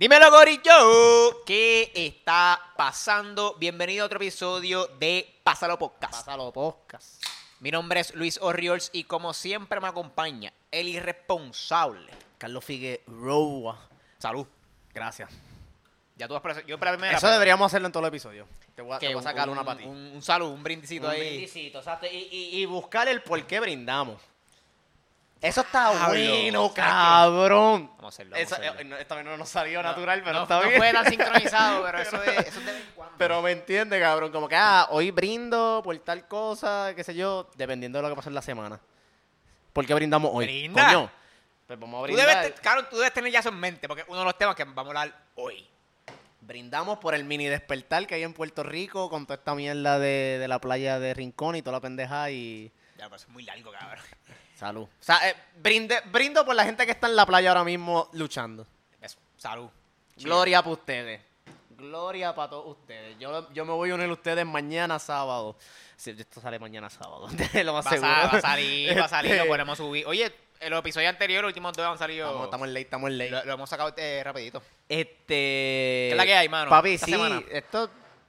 Dímelo, Gorillo. ¿Qué está pasando? Bienvenido a otro episodio de Pásalo Podcast. Pásalo podcast. Mi nombre es Luis Orriols y como siempre me acompaña el irresponsable. Carlos Figueroa. Salud. Gracias. Ya tú vas por yo para primera. Eso pero- deberíamos hacerlo en todo el episodio. Te voy a, que te voy a sacar un, una para ti. Un, un salud, un brindisito Un ahí. brindisito, exacto. Y, y- y buscar el por qué brindamos. Eso está Diablo, bueno, cabrón. Vamos a hacerlo. Vamos a Esa- hacerlo. eh, no, esta vez no nos salió natural, pero no, está no bien. fue tan sincronizado, pero eso es, eso es de vez en cuando. Pero me entiende, cabrón. Como que, ah, hoy brindo por tal cosa, qué sé yo, dependiendo de lo que pase en la semana. ¿Por qué brindamos hoy? Brinda. Coño. Pues vamos a tú brindar. debes, te- claro, tú debes tener ya eso en mente, porque uno de los temas que vamos a hablar hoy. Brindamos por el mini despertar que hay en Puerto Rico con toda esta mierda de, de la playa de Rincón y toda la pendeja y... Ya, pero eso es muy largo, cabrón. Salud. O sea, eh, brinde- brindo por la gente que está en la playa ahora mismo luchando. Eso, salud. Gloria para ustedes. Gloria para todos ustedes. Yo, yo me voy a unir a ustedes mañana sábado. Sí, esto sale mañana sábado. lo más Va a, seguro. va a salir, va a salir, lo Este, podemos subir. Oye, en los episodios anteriores, los últimos dos han salido. Estamos, estamos en ley, estamos en ley. lo, lo hemos sacado eh, rapidito. Este... ¿Qué es la que hay, mano? Papi, Esta sí, semana. esto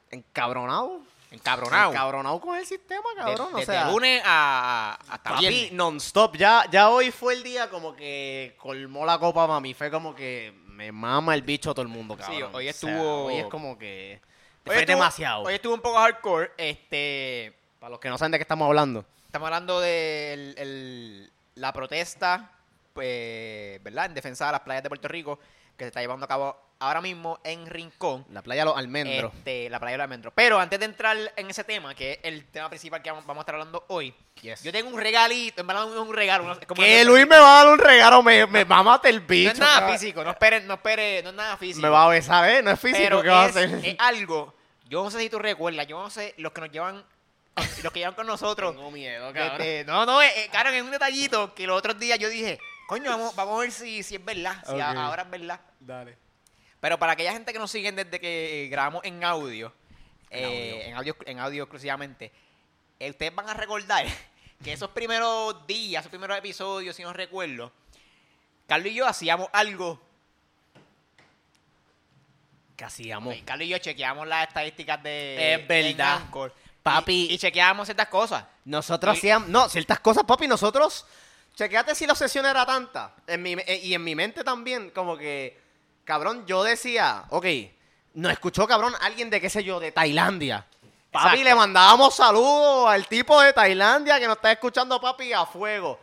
encabronado. Encabronado. Encabronado con el sistema, De- cabrón. o desde sea, lunes a, a- hasta Papi, viernes. non-stop. Ya, ya hoy fue el día como que colmó la copa mami. Fue como que me mama el bicho a todo el mundo, Sí, cabrón. hoy O sea, estuvo- hoy es como que... Hoy Fue estuvo- demasiado. Hoy estuvo un poco hardcore. Este. Para los que no saben de qué estamos hablando. Estamos hablando de el- el- la protesta, pues, ¿verdad? En defensa de las playas de Puerto Rico, que se está llevando a cabo ahora mismo en Rincón. La playa de los almendros. Este, la playa de los almendros. Pero antes de entrar en ese tema, que es el tema principal que vamos vamos a estar hablando hoy, Yes. yo tengo un regalito, en verdad no es un regalo. no- es como Que Luis me va a dar un regalo, me, me mamate el No bicho. es nada físico, no espere, no espere, no es nada físico. Me va a besar, ¿eh? No es físico, pero ¿qué va a es, hacer? es algo, yo no sé si tú recuerdas, yo no sé, los que nos llevan, los que llevan con nosotros, Tengo miedo, cabrón. Este, no, no, eh, eh, claro, es un detallito que los otros días yo dije, coño, vamos, vamos a ver si, si es verdad, si a- ahora es verdad. Dale. Pero para aquella gente que nos siguen desde que eh, grabamos en audio, En eh, en audio, en audio exclusivamente, eh, ustedes van a recordar que esos primeros días, esos primeros episodios, si no recuerdo, Carlos y yo hacíamos algo. ¿Qué hacíamos? Carlos y yo chequeábamos las estadísticas de Es verdad. en Anchor, Papi. Y, y chequeábamos ciertas cosas. Nosotros Y- hacíamos. No, ciertas cosas, papi, nosotros. Chequéate si la obsesión era tanta. En mi, eh, y en mi mente también, como que. Cabrón, yo decía, ok, nos escuchó, cabrón, alguien de qué sé yo, de Tailandia. Papi, Exacto. le mandábamos saludos al tipo de Tailandia que nos está escuchando, papi, a fuego.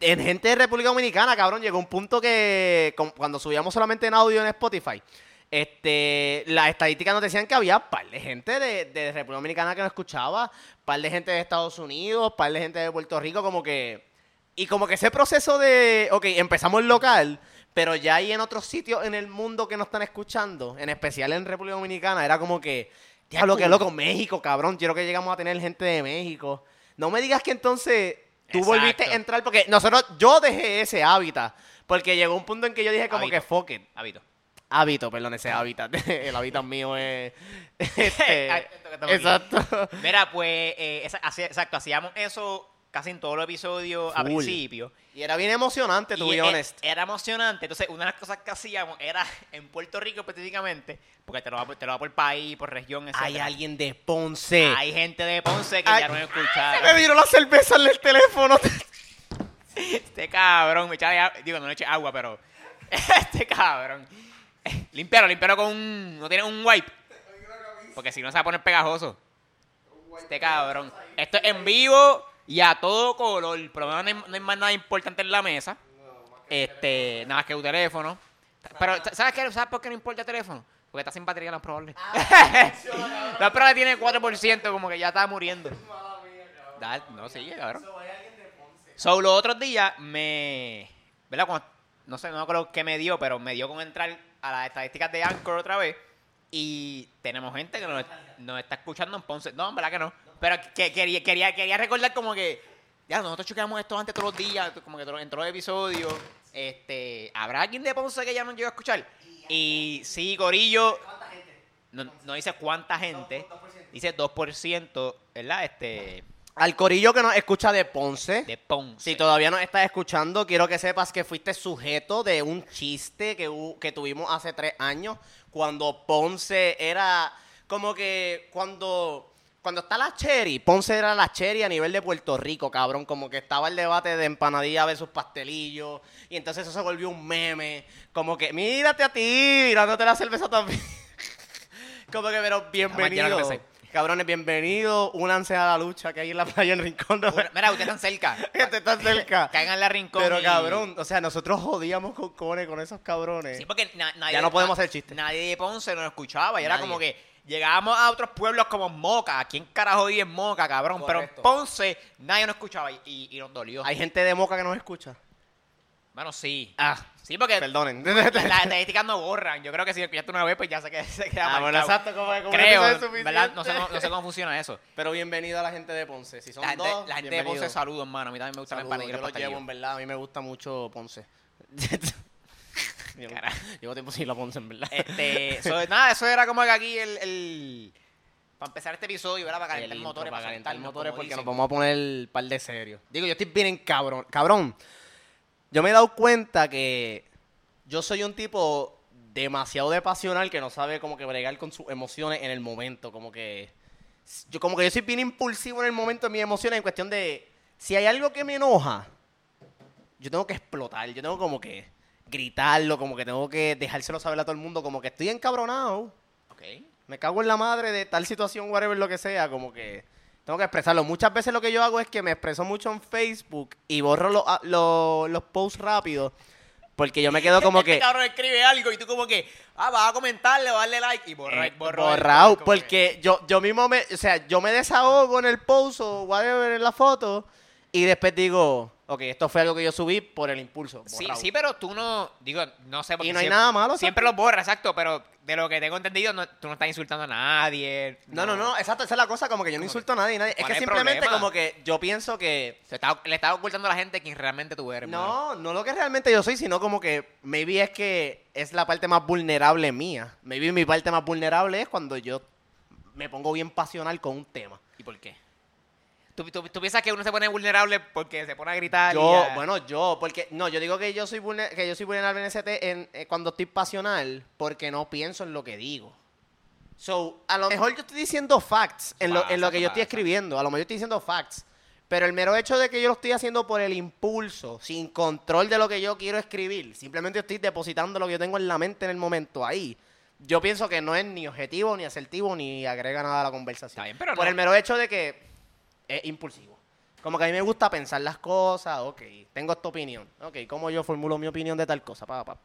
En gente de República Dominicana, cabrón, llegó un punto que con- cuando subíamos solamente en audio en Spotify, este, las estadísticas nos decían que había par de gente de, de República Dominicana que nos escuchaba, par de gente de Estados Unidos, par de gente de Puerto Rico, como que... Y como que ese proceso de, ok, empezamos local, pero ya hay en otros sitios en el mundo que nos están escuchando, en especial en República Dominicana, era como que, diablo, que cool. loco, México, cabrón, quiero que llegamos a tener gente de México. No me digas que entonces tú Exacto. volviste a entrar, porque nosotros, yo dejé ese hábitat, porque llegó un punto en que yo dije como Hábito. que fuck it. Hábito. Hábito, perdón, ese hábitat. El hábitat mío es... este, exacto. Mira, pues, eh, exacto, hacíamos eso casi en todos los episodios a principio. Y era bien emocionante, to Y be e- honest. Era emocionante. Entonces, una de las cosas que hacíamos era en Puerto Rico específicamente, porque te lo va, por- te lo va por país, por región, etc. Hay alguien de Ponce. Hay gente de Ponce que Ay, ya no Se escuchar. me viró la cerveza en el teléfono. Este cabrón, me echaba agua- digo, no le eché agua, pero este cabrón. Limpiarlo, limpiarlo con un. No tiene un wipe. Porque si no se va a poner pegajoso. Este cabrón. Esto es en vivo y a todo color. Lo menos no hay, no hay más nada importante en la mesa. Este, nada más que un teléfono. Pero, ¿sabes qué? ¿Sabes por qué no importa el teléfono? Porque está sin batería, lo probable. la probable tiene 4%, como que ya está muriendo. No, sigue, cabrón. So, los otros días me. ¿Verdad? Cuando- no sé, no acuerdo qué me dio, pero me dio con entrar a las estadísticas de Anchor otra vez. Y tenemos gente que nos, nos está escuchando en Ponce. No, en verdad que no. Pero que, quería, quería, quería recordar como que. Ya, nosotros chequeamos esto antes todos los días, como que en todos los episodios. Este, ¿Habrá alguien de Ponce que ya nos llegó a escuchar? Y sí, Gorillo. No, no dice cuánta gente. Dice 2%, ¿verdad? Este. Al corillo que nos escucha de Ponce. de Ponce. Si todavía nos estás escuchando, quiero que sepas que fuiste sujeto de un chiste que, que tuvimos hace tres años, cuando Ponce era como que cuando, cuando está la Cherry, Ponce era la Cherry a nivel de Puerto Rico, cabrón, como que estaba el debate de empanadilla versus pastelillo, y entonces eso se volvió un meme, como que mírate a ti, mirándote la cerveza también. como que, pero bienvenido. Cabrones, bienvenidos, únanse a la lucha que hay en la playa en Rincón. Bueno, Mira, ustedes están cerca. Gente está cerca. Caigan en la rincón. Pero y- cabrón, o sea, nosotros jodíamos con Cone con esos cabrones. Sí, porque na- nadie, Ya no podemos hacer chistes. Nadie de Ponce nos escuchaba. Y era como que llegábamos a otros pueblos como Moca. ¿Quién carajo vive en Moca, cabrón? Pero en Ponce nadie nos escuchaba y, y- y nos dolió. Hay gente de Moca que nos escucha. Bueno, sí. Ah, Sí, porque perdonen. las estadísticas no borran. Yo creo que si escuchaste una vez, pues ya se queda, se queda Ah, bueno, exacto, como, como Creo. ¿verdad? No sé, cómo- no sé cómo funciona eso. Pero bienvenido a la gente de Ponce. Si son La dos, la gente de. Ponce, saludos, hermano. A mí también me gusta la empanadilla yo lo llevo, en verdad. A mí me gusta mucho Ponce. Llevo, tiempo sin ir a Ponce, en verdad. Este, eso- nada, eso era como que aquí el, el- Para empezar este episodio, ¿verdad? Para El calentar intro, motores, para calentar soltarnos, motores porque dicen. nos vamos a poner el par de serios. Digo, yo estoy bien en cabrón. Cabrón, yo me he dado cuenta que yo soy un tipo demasiado de pasional que no sabe como que bregar con sus emociones en el momento. Como que yo como que yo soy bien impulsivo en el momento de mis emociones en cuestión de si hay algo que me enoja, yo tengo que explotar, yo tengo como que gritarlo, como que tengo que dejárselo saber a todo el mundo, como que estoy encabronado. Ok. Me cago en la madre de tal situación, whatever, lo que sea, como que tengo que expresarlo. Muchas veces lo que yo hago es que me expreso mucho en Facebook y borro los, ah, los, los posts rápidos porque yo me quedo como Este que cabrón escribe algo y tú como que, ah, vas a comentarle, vas a darle like y borra, eh, borra- borrado, que- porque yo, yo mismo me, o sea, yo me desahogo en el post o whatever en la foto y después digo, ok, esto fue algo que yo subí por el impulso. Sí, borrado. sí, pero tú no, digo, no sé. porque Y no hay siempre- nada malo, Siempre los borras, exacto, pero de lo que tengo entendido, no- tú no estás insultando a nadie. No, no, no, exacto, esa es la cosa, como que yo no insulto a nadie, nadie. Es ¿cuál que simplemente problema? como que yo pienso que Se está- le estás ocultando a la gente quién realmente tú eres. No, no lo que realmente yo soy, sino como que maybe es que es la parte más vulnerable mía. Maybe mi parte más vulnerable es cuando yo me pongo bien pasional con un tema. ¿Y por qué? ¿Tú, tú, tú piensas que uno se pone vulnerable porque se pone a gritar? y Yo, a- bueno, yo, porque no, yo digo que yo soy vulner- que yo soy vulnerable en ese en, eh, cuando estoy pasional porque no pienso en lo que digo. So, a lo mejor yo estoy diciendo facts en lo, en lo que yo estoy escribiendo. A lo mejor yo estoy diciendo facts. Pero el mero hecho de que yo lo estoy haciendo por el impulso, sin control de lo que yo quiero escribir, simplemente estoy depositando lo que yo tengo en la mente en el momento ahí. Yo pienso que no es ni objetivo, ni asertivo, ni agrega nada a la conversación. Está bien, pero por no- el mero hecho de que es impulsivo. Como que a mí me gusta pensar las cosas, ok, tengo esta opinión, ok, ¿cómo yo formulo mi opinión de tal cosa? Pa, pa.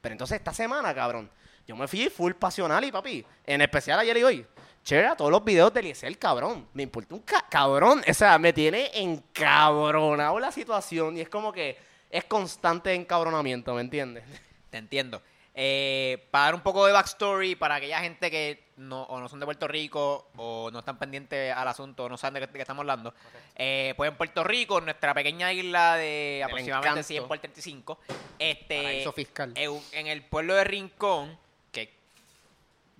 Pero entonces esta semana, cabrón, yo me fui full pasional y papi, en especial ayer y hoy, che, a todos los videos de Eliezer, cabrón, me importa un ca- cabrón, o sea, me tiene encabronado la situación y es como que es constante encabronamiento, ¿me entiendes? Te entiendo. Eh, para dar un poco de backstory para aquella gente que no, o no son de Puerto Rico o no están pendientes al asunto o no saben de qué, de qué estamos hablando, eh, pues en Puerto Rico, nuestra pequeña isla de aproximadamente encanto. 100 por 35, este, fiscal. en, en el pueblo de Rincón, que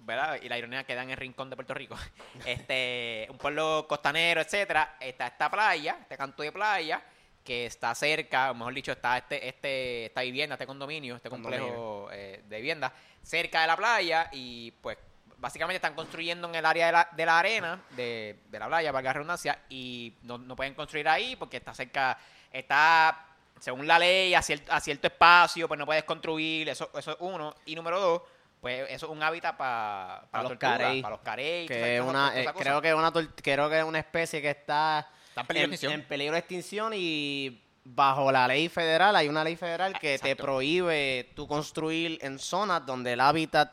¿verdad? Y la ironía queda en el rincón de Puerto Rico. Este, un pueblo costanero, etcétera. Está esta playa, este canto de playa, que está cerca, o mejor dicho, está este, este, esta vivienda, este condominio, este complejo eh, de vivienda, cerca de la playa, y pues básicamente están construyendo en el área de la, de la arena, de, de la playa, valga la redundancia, y no, no pueden construir ahí porque está cerca, está según la ley, a cierto, a cierto espacio, pues no puedes construir, eso, eso es uno. Y número dos, pues eso es un hábitat pa- para los las tortugas, carey. para los carey. toda que esa- una, toda esa eh, cosa. creo que es una creo que es una especie que está Está en peligro de extinción. en peligro de extinción y bajo la ley federal hay una ley federal que te prohíbe tú construir en zonas donde el hábitat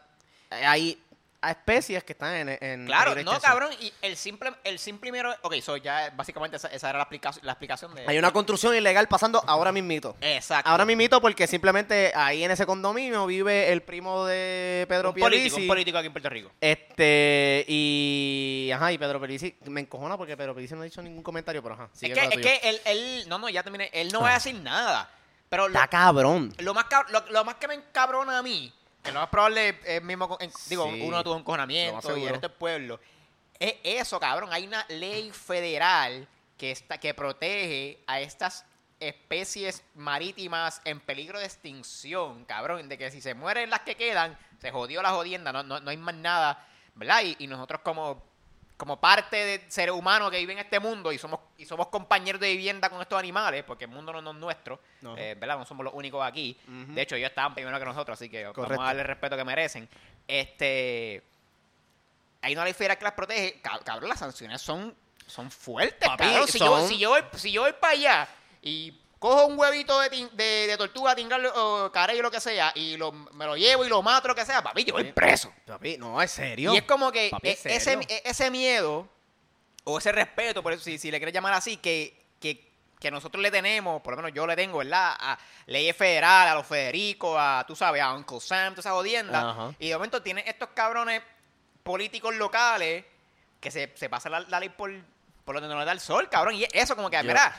eh, hay especies que están en, en Claro, no, cabrón. Y el simple, el simple mero. Ok, so ya básicamente esa, esa era la explicación, la explicación de. Hay una construcción ilegal pasando ahora mismito. Exacto. Ahora mismito porque simplemente ahí en ese condominio vive el primo de Pedro un político, un político aquí en Puerto Rico. Este, y. Ajá, y Pedro Pierluisi. Me encojona porque Pedro Pierluisi no ha dicho ningún comentario, pero ajá. sigue es que, es que él, él. No, no, ya terminé. Él no va a decir nada. Pero lo, Está cabrón. lo más, lo, lo más que me encabrona a mí, que lo más probable es mismo. en- digo, Sí, uno tuvo un lo encojonamiento más y el seguro. resto del pueblo. Es eso, cabrón. Hay una ley federal que, está, que protege a estas especies marítimas en peligro de extinción, cabrón, de que si se mueren las que quedan, se jodió la jodienda, no, no, no hay más nada, ¿verdad? Y, y nosotros como, como parte de ser humano que vive en este mundo y somos, y somos compañeros de vivienda con estos animales, porque el mundo no, no es nuestro, No. eh, ¿verdad? No somos los únicos aquí. De hecho, ellos estaban primero que nosotros, así que Correcto. vamos a darle el respeto que merecen. Este hay una ley federal que las protege. Cab- Cabrón, las sanciones son, son fuertes, Papi, cabrón. Si, son- yo, si, yo voy, si yo voy para allá y cojo un huevito de, tin- de, de tortuga, tingal o carey o lo que sea, y lo, me lo llevo y lo mato, lo que sea, papi, yo voy preso. Papi, no, es serio. Y es como que Papi, e- ¿en ese, e- ese miedo o ese respeto, por eso, si, si le quieres llamar así, que, que, que nosotros le tenemos, por lo menos yo le tengo, ¿verdad? A leyes federales, a los Federico, a, tú sabes, a Uncle Sam, toda esa jodienda. Y de momento tienen estos cabrones políticos locales que se, se pasan la, la ley por, por donde nos da el sol, cabrón. Y eso como que, Yo- mira,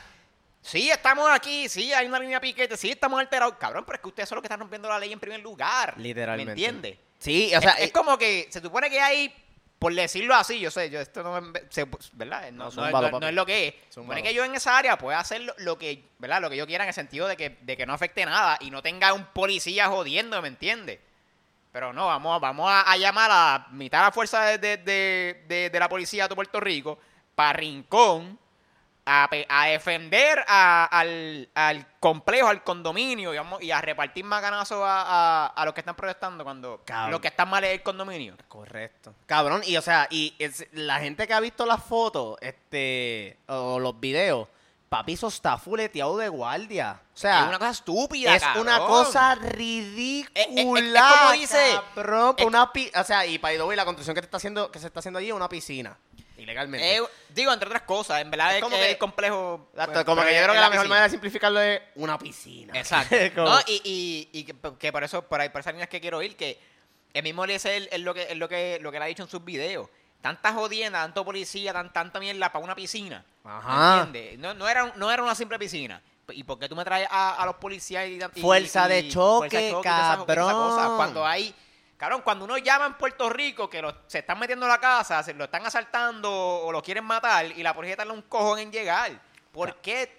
sí estamos aquí, sí hay una línea piquete, sí estamos alterados, cabrón, pero es que ustedes son los que están rompiendo la ley en primer lugar. Literalmente. ¿Me entiendes? Sí, o sea, es, es eh, como que se supone que hay, por decirlo así, yo sé, yo esto no es, se- ¿verdad? No, No, no, zúmbalo, es, no papi. es lo que es. Supone que yo en esa área pueda hacer lo, lo que, ¿verdad? Lo que yo quiera en el sentido de que, de que no afecte nada y no tenga un policía jodiendo, ¿me entiendes? Pero no, vamos, a- vamos a, a llamar a mitad de la fuerza de, de, de- de- de la policía de Puerto Rico para Rincón a, defender a- al, al complejo, al condominio y, vamos- y a repartir más ganazos a, a- a los que están protestando cuando Cabrón. los que están mal es el condominio. Correcto. Cabrón, y o sea, y es- la gente que ha visto las fotos, este, o los videos, papi, eso está fuleteado de guardia. O sea, es una cosa estúpida, es cabrón. una cosa ridícula. Es- es- es como dice- cabrón, una pi- o sea, y the way, la construcción que te está haciendo, que se está haciendo allí es una piscina. Ilegalmente. Eh, digo, entre otras cosas, en verdad Es es, como que que- es complejo. Pues, como que yo creo que la la mejor manera de simplificarlo es una piscina. Exacto. No, y, y, y que, que por eso, por ahí, por esas líneas que quiero ir, que el mismo Eliezer es lo que, es lo que, lo que él ha dicho en sus videos. Tanta jodienda, tanto policía, tan, tanta mierda para una piscina. Ajá. ¿Entiendes? No, no, era, no era una simple piscina. ¿Y por qué tú me traes a, a los policías y, y- Fuerza de choque, fuerza de choque cabrón. Cuando hay. Cabrón, cuando uno llama en Puerto Rico que los- se están metiendo en la casa, se lo están asaltando o lo quieren matar y la policía tarda un cojón en llegar. ¿Por qué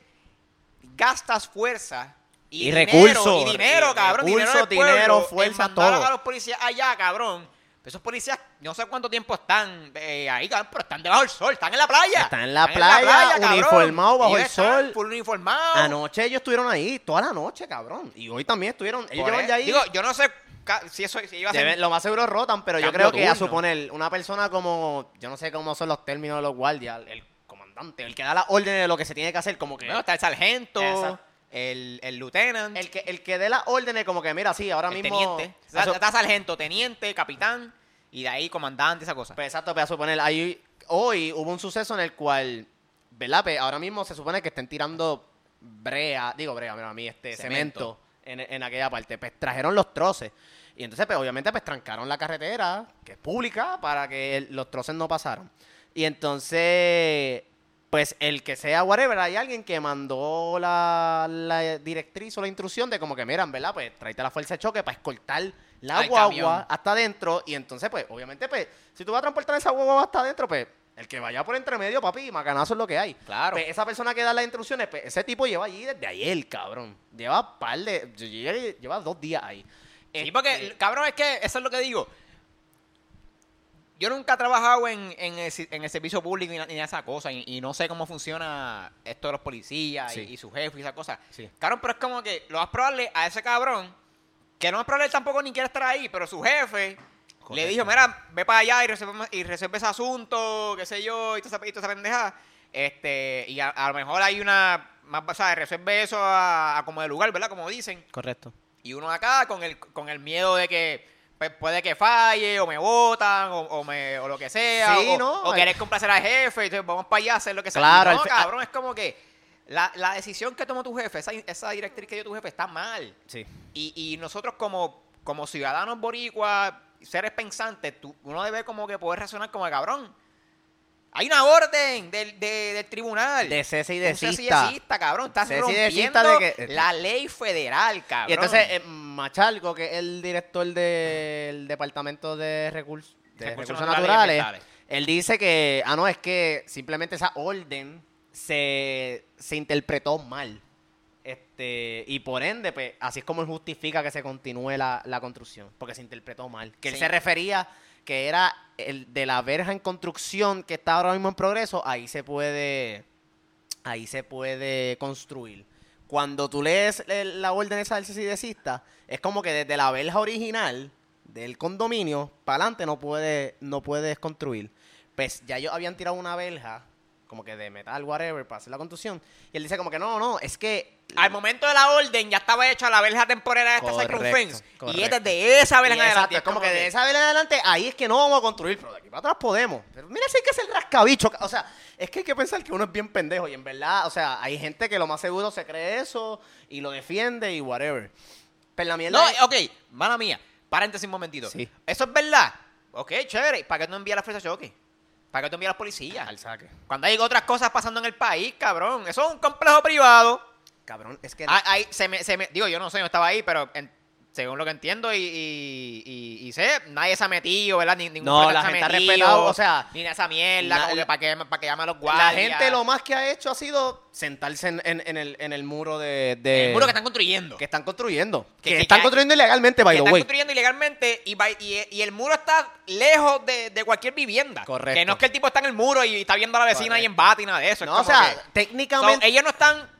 gastas fuerza y, Y dinero, recursos, Y dinero, y cabrón. recursos, dinero, del dinero, fuerza, todo. a los policías allá, cabrón. Esos policías, no sé cuánto tiempo están eh, ahí, cabrón, pero están debajo del sol, están en la playa. Están en la playa, cabrón. uniformados bajo el sol. full uniformados. Anoche ellos estuvieron ahí, toda la noche, cabrón. Y hoy también estuvieron. Ellos llevan ya ahí. Digo, yo no sé si eso si iba a ser. Deben- lo más seguro rotan, pero yo creo que a turno. suponer una persona como, yo no sé cómo son los términos de los guardias, el comandante, el que da las órdenes de lo que se tiene que hacer, como que Bueno, está el sargento, Exacto. el, el lieutenant, el que el que dé las órdenes, como que mira, sí, ahora el mismo. teniente. Está, Eso- está sargento, teniente, capitán y de ahí comandante, esa cosa. Pues exacto, pues a suponer, ahí, hoy hubo un suceso en el cual, ¿verdad? Pues ahora mismo se supone que estén tirando brea, digo brea, mira, a mí, este Cemento. cemento, en, en aquella parte. Pues trajeron los troces. Y entonces, pues obviamente, pues trancaron la carretera, que es pública, para que el- los troces no pasaran. Y entonces, pues el que sea whatever, hay alguien que mandó la, la directriz o la instrucción de como que, miran, ¿verdad? Pues tráete la fuerza de choque para escoltar la Al guagua camión. hasta adentro. Y entonces, pues, obviamente, pues, si tú vas a transportar esa guagua hasta adentro, pues, el que vaya por entre medio, papi, macanazo es lo que hay. Claro. Pues, esa persona que da las instrucciones, pues, ese tipo lleva allí desde ayer, cabrón. Lleva par de. Lleva, lleva dos días ahí. Sí, Este, porque, cabrón, es que eso es lo que digo. Yo nunca he trabajado en, en, el, en servicio público ni, ni esa cosa, y, y no sé cómo funciona esto de los policías y- Sí. y, su jefe y esa cosa. Sí. Cabrón, pero es como que lo más probable a ese cabrón, que no es probable tampoco ni quiere estar ahí, pero su jefe le Correcto. dijo, mira, ve para allá y resuelve, y resuelve ese asunto, qué sé yo, y toda esa, y toda esa pendeja. Este, y a, a lo mejor hay una, más, o sea, resuelve eso a, a como de lugar, ¿verdad? Como dicen. Correcto. Y uno acá con el, con el miedo de que pues, puede que falle, o me votan, o, o me, o lo que sea, Sí, o, ¿no? o querer complacer al jefe, entonces vamos para allá a hacer lo que sea. Claro, no, cabrón, es como que la, la decisión que tomó tu jefe, esa, esa directriz que dio tu jefe está mal. Sí. Y, y nosotros como, como ciudadanos boricuas, seres pensantes, tú- uno debe como que poder reaccionar como cabrón. Hay una orden del, de- del tribunal. De cese y desista. desista, cabrón. Estás Cese rompiendo de que- la ley federal, cabrón. Y entonces, eh, Machalgo, que es el director del Departamento de, Recurs- de Recursos Recursos, Naturales Naturales, él dice que, ah, no, es que simplemente esa orden se, se interpretó mal. Este, y por ende, pues, así es como él justifica que se continúe la, la construcción, porque se interpretó mal. Que él se refería que era el de la verja en construcción que está ahora mismo en progreso, ahí se puede, ahí se puede construir. Cuando tú lees la orden esa del CCDCista, es como que desde la verja original del condominio para adelante no puede, no puedes construir. Pues ya ellos habían tirado una verja, como que de metal, whatever, para hacer la construcción. Y él dice como que no, no, es que... Al momento de la orden ya estaba hecha la verja temporera de esta Correcto. Y es desde esa verja en exacto, adelante. es como que de esa verja en adelante, ahí es que no vamos a construir, pero de aquí para atrás podemos. Pero mira si hay que hacer rascabicho. O sea, es que hay que pensar que uno es bien pendejo. Y en verdad, o sea, hay gente que lo más seguro se cree eso y lo defiende y whatever. Pero la mierda No, es- ok, mala mía. Paréntesis un momentito. Sí. Eso es verdad. Ok, chévere. ¿Para qué no envías la fuerza de choque? ¿Para qué tú envías a los policías? al saque. Cuando hay otras cosas pasando en el país, cabrón. Eso es un complejo privado. Cabrón, es que... Ah, ahí se me, se me- digo, yo no sé, yo no estaba ahí, pero en- según lo que entiendo y, y- y- y sé, nadie se ha metido, ¿verdad? Ni, ningún No, la se gente ha metido, respetado, o sea, Ni esa mierda, na- como que para que, para que llame a los la guardias. gente lo más que ha hecho ha sido sentarse en, en- en el, en el muro de... de- El muro que están construyendo. que están construyendo. Que- Que, que- están construyendo ilegalmente, by que the están way. construyendo ilegalmente y, va- y, el muro está lejos de, de cualquier vivienda. Correcto. Que no es que el tipo está en el muro y está viendo a la vecina y en bate y nada de eso. es No, o sea, que- técnicamente... So, ellos no están,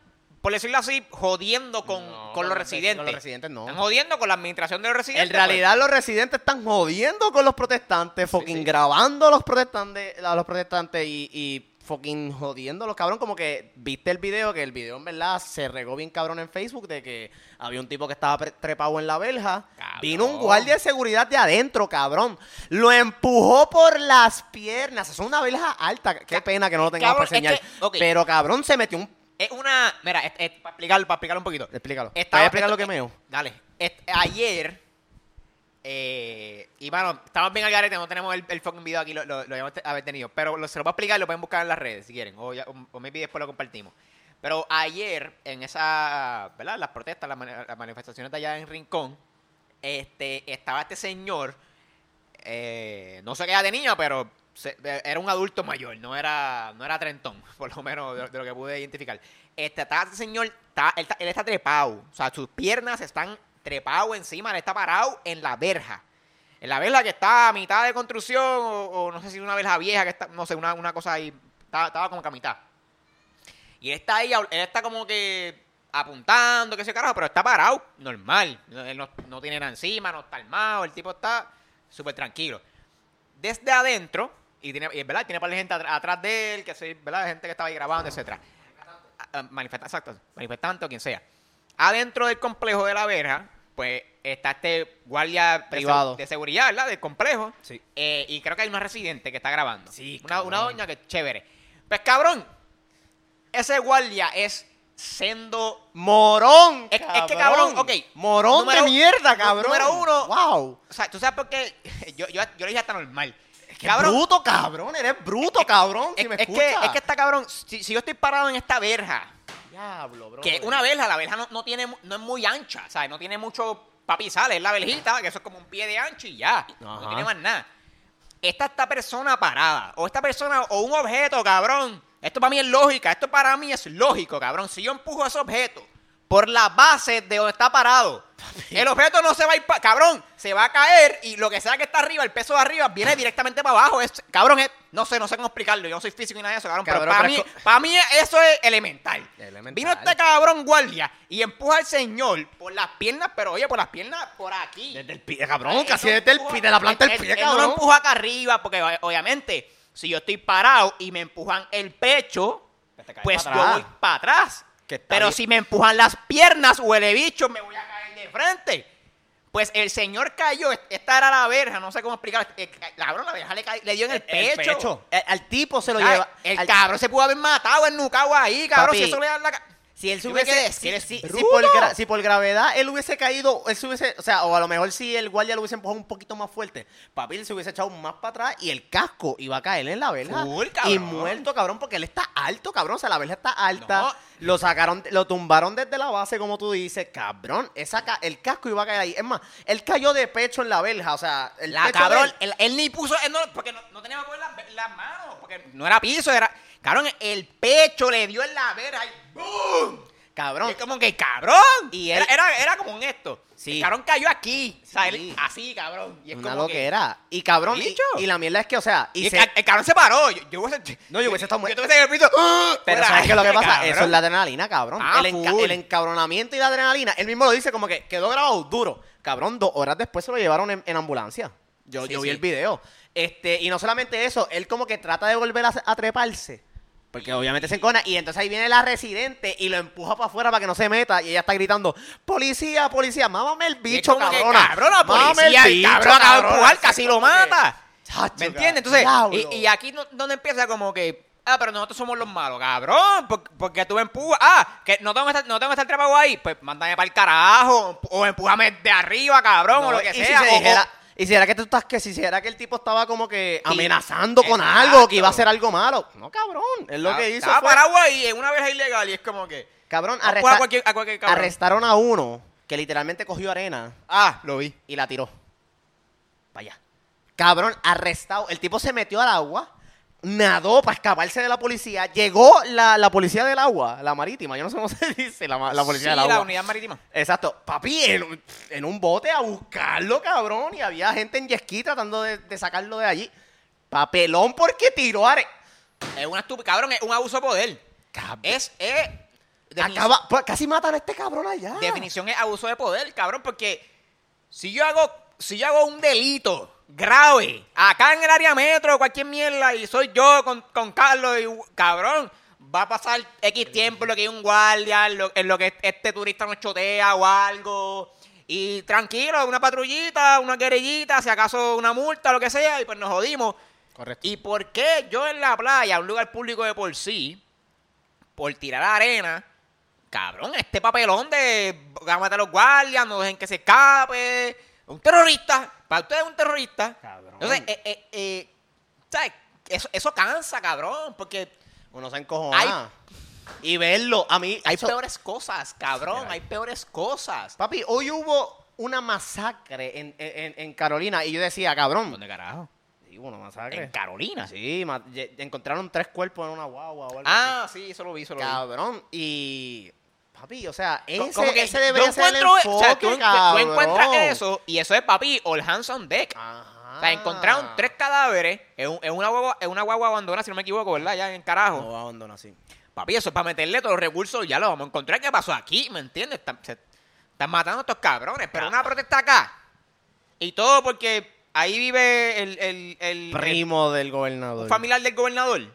por decirlo así, jodiendo con, No, con los residentes. con los residentes no. Están jodiendo con la administración de los residentes. En realidad los residentes están jodiendo con los protestantes, fucking sí. grabando a los protestantes, a los protestantes y, y fucking jodiendo a los cabrón. Como que viste el video, que el video en verdad se regó bien cabrón en Facebook de que había un tipo que estaba trepado en la verja. Cabrón. Vino un guardia de seguridad de adentro, cabrón. Lo empujó por las piernas. Es una verja alta. Qué pena que no lo tengamos es que- ok. Pero cabrón se metió un... Es una. Mira, es- es- para, explicarlo, para explicarlo un poquito. Explícalo. Estaba- ¿Puedes explicar lo que meo? Dale. Ayer. Eh, y bueno, estamos bien al garete, no tenemos el, el fucking video aquí, lo, lo, te- haber tenido. Pero lo, se lo voy a explicar, lo pueden buscar en las redes si quieren. O, ya, o, o maybe después lo compartimos. Pero ayer, en esa, ¿verdad? Las protestas, las manifestaciones de allá en Rincón, este, estaba este señor, eh, no sé qué edad tenía, pero era un adulto mayor, no era, no era trentón, por lo menos de, lo que pude identificar. Este, estaba este señor, está, él, está, está trepado, o sea, sus piernas están trepado encima, él está parado en la verja. En la verja que está a mitad de construcción, o, no sé si una verja vieja, que está, no sé, una, una cosa ahí, estaba, como que a mitad. Y él está ahí, él está como que apuntando, que sé carajo, pero está parado, normal. No- Él no, no tiene nada encima, no está armado, el tipo está súper tranquilo. Desde adentro, y tiene, y es verdad, tiene par de gente atr- atrás de él, que soy, ¿verdad? Gente que estaba ahí grabando, etcétera. Manifestante, exacto, manifestante o quien sea. Adentro del complejo de la verja, pues está este guardia Privado. de seguridad, ¿verdad? Del complejo. Sí. Eh, y creo que hay una residente que está grabando. Sí, una, una doña que es chévere. Pues cabrón, ese guardia es sendo Morón. Es- es que, cabrón, ok. Morón Número- de mierda, cabrón. número uno. Wow. O sea, tú sabes por qué. Yo, yo, yo le dije hasta normal. Qué bruto, cabrón. Eres bruto, cabrón. Si es, me es que, es que está cabrón. Si, si yo estoy parado en esta verja, Diablo, bro. que una verja, la verja no, no tiene, no es muy ancha, ¿sabes? No tiene mucho papi sale, es la verjita, que eso es como un pie de ancho y ya. No tiene más nada. Esta, esta persona parada, o esta persona, o un objeto, cabrón. Esto para mí es lógica, esto para mí es lógico, cabrón. Si yo empujo ese objeto por la base de donde está parado, el objeto no se va a ir, pa- cabrón, se va a caer y lo que sea que está arriba, el peso de arriba, viene directamente para abajo. Es, cabrón, es- no sé, no sé cómo explicarlo, yo no soy físico ni nada de eso, cabrón, Cabrón, pero para mí, es para mí eso es elemental. Elemental. Vino este cabrón guardia y empuja al señor por las piernas, pero oye, por las piernas por aquí. Desde el pie, cabrón. Él Casi no desde el pie, de la planta del pie, él- él no lo cabrón. empuja acá arriba, porque o- obviamente, si yo estoy parado y me empujan el pecho, pues para yo voy para atrás. Pero bien. si me empujan las piernas, huele bicho, me voy a caer frente. Pues el señor cayó, esta era la verja, no sé cómo explicar. El, cabrón, la verja le, le dio en el, pecho. El- al tipo se lo lleva. El al- cabrón se pudo haber matado, ennucado ahí, cabrón. Papi, si eso le da la Si él se hubiese, "Sí, si, si- si bruto". por gra- si por gravedad él hubiese caído, él se hubiese, o sea, o a lo mejor si el guardia lo hubiese empujado un poquito más fuerte, papi él se hubiese echado más para atrás y el casco iba a caer en la verja y muerto, cabrón, porque él está alto, cabrón, o sea, la verja está alta, No. lo sacaron, lo tumbaron desde la base, como tú dices, cabrón, esa el casco iba a caer ahí, es más, él cayó de pecho en la verja, o sea, el La cabrón, él- él, él ni puso, él no, porque no, no tenía que poner las, las manos, porque no era piso, era. Cabrón, el pecho le dio en la vera y ¡boom! Cabrón. Y es como que, cabrón. Y él- era, era, era como un esto. Sí. El cabrón cayó aquí. O sea, él- Sí. así, cabrón. Y es Una como que- loquera. Y cabrón, y, la mierda es que, o sea, y Y se- el, el cabrón se paró. Yo, yo hubiese, No, yo hubiese estado Yo muerto. estuviese en el piso. ¡ah! Pero. ¿sabes qué es lo que pasa? Cabrón. Eso es la adrenalina, cabrón. Ah, el, enca- full. el encabronamiento y la adrenalina. Él mismo lo dice como que quedó grabado duro. Cabrón, dos horas después se lo llevaron en, en ambulancia. Yo, Sí, yo vi el video. Este, y no solamente eso, él como que trata de volver a, a treparse. Porque obviamente se encona. Y entonces ahí viene la residente y lo empuja para afuera para que no se meta. Y ella está gritando, policía, policía, mámame el bicho, cabrona. Mámame policía, el bicho, cabrón acaba de cabrona". empujar, casi lo mata. "Chacho, ¿Me entiendes? Entonces, diablo". y, y aquí no, donde empieza como que, ah, pero nosotros somos los malos, cabrón, porque, porque tú me empujas, ah, que no tengo que estar, no tengo que estar trepado ahí, pues mándame para el carajo, o empújame de arriba, cabrón, No, o lo que y sea. Si se o- dijera, y si era que tú estás que si era que el tipo estaba como que amenazando con exacto. algo, que iba a hacer algo malo. No, cabrón. Es lo que hizo. Estaba fue- parado ahí en una vez ilegal y es como que, cabrón, no, arresta- a cualquier, a cualquier cabrón. arrestaron a uno que literalmente cogió arena Ah, lo vi. y la tiró. Vaya. Cabrón, arrestado. El tipo se metió al agua, nadó para escaparse de la policía. Llegó la, la policía del agua, la marítima. Yo no sé cómo se dice, la, la policía Sí, del agua. la unidad marítima. Exacto. Papi, en, en un bote a buscarlo, cabrón. Y había gente en ski tratando de, de sacarlo de allí. Papelón porque tiró are... Es una estúpida, cabrón, es un abuso de poder. Es, es, Acaba, pues, casi matan a este cabrón allá. definición es abuso de poder, cabrón, porque si yo hago, si yo hago un delito grave acá en el área metro, cualquier mierda, y soy yo con, con Carlos, y, cabrón, va a pasar X tiempo en lo que hay un guardia, en lo, en lo que este turista nos chotea o algo. Y tranquilo, una patrullita, una querellita, si acaso una multa, lo que sea, y pues nos jodimos. Correcto. ¿Y por qué yo en la playa, un lugar público de por sí, por tirar arena, cabrón, este papelón de matar a los guardias, no dejen que se escape, un terrorista, para ustedes es un terrorista. Cabrón. Entonces, eh, eh, eh, ¿sabes? Eso, eso cansa, cabrón, porque Uno se encojona. Hay- y verlo, a mí... hay eso- peores cosas, cabrón, hay. peores cosas. Papi, hoy hubo una masacre en, en- en Carolina y yo decía, cabrón... ¿Dónde carajo? Una masacre. En Carolina. Sí, encontraron tres cuerpos en una guagua o algo Ah, sí, eso lo vi, eso lo vi. Cabrón, y... Papi, o sea, ese, que ese debería ser el enfoque, o sea, tú, encuentras eso y eso es papi, all hands on deck. Ajá. O sea, encontraron tres cadáveres en, en una guagua, en una guagua abandonada, si no me equivoco, ¿verdad? Ya en carajo. No abandona así. Papi, eso es para meterle todos los recursos, ya lo vamos a encontrar. ¿Qué pasó aquí? ¿Me entiendes? Están, se- están matando a estos cabrones. Pero una protesta acá. Y todo porque ahí vive el, el, el- Primo del el- gobernador. un familiar del gobernador.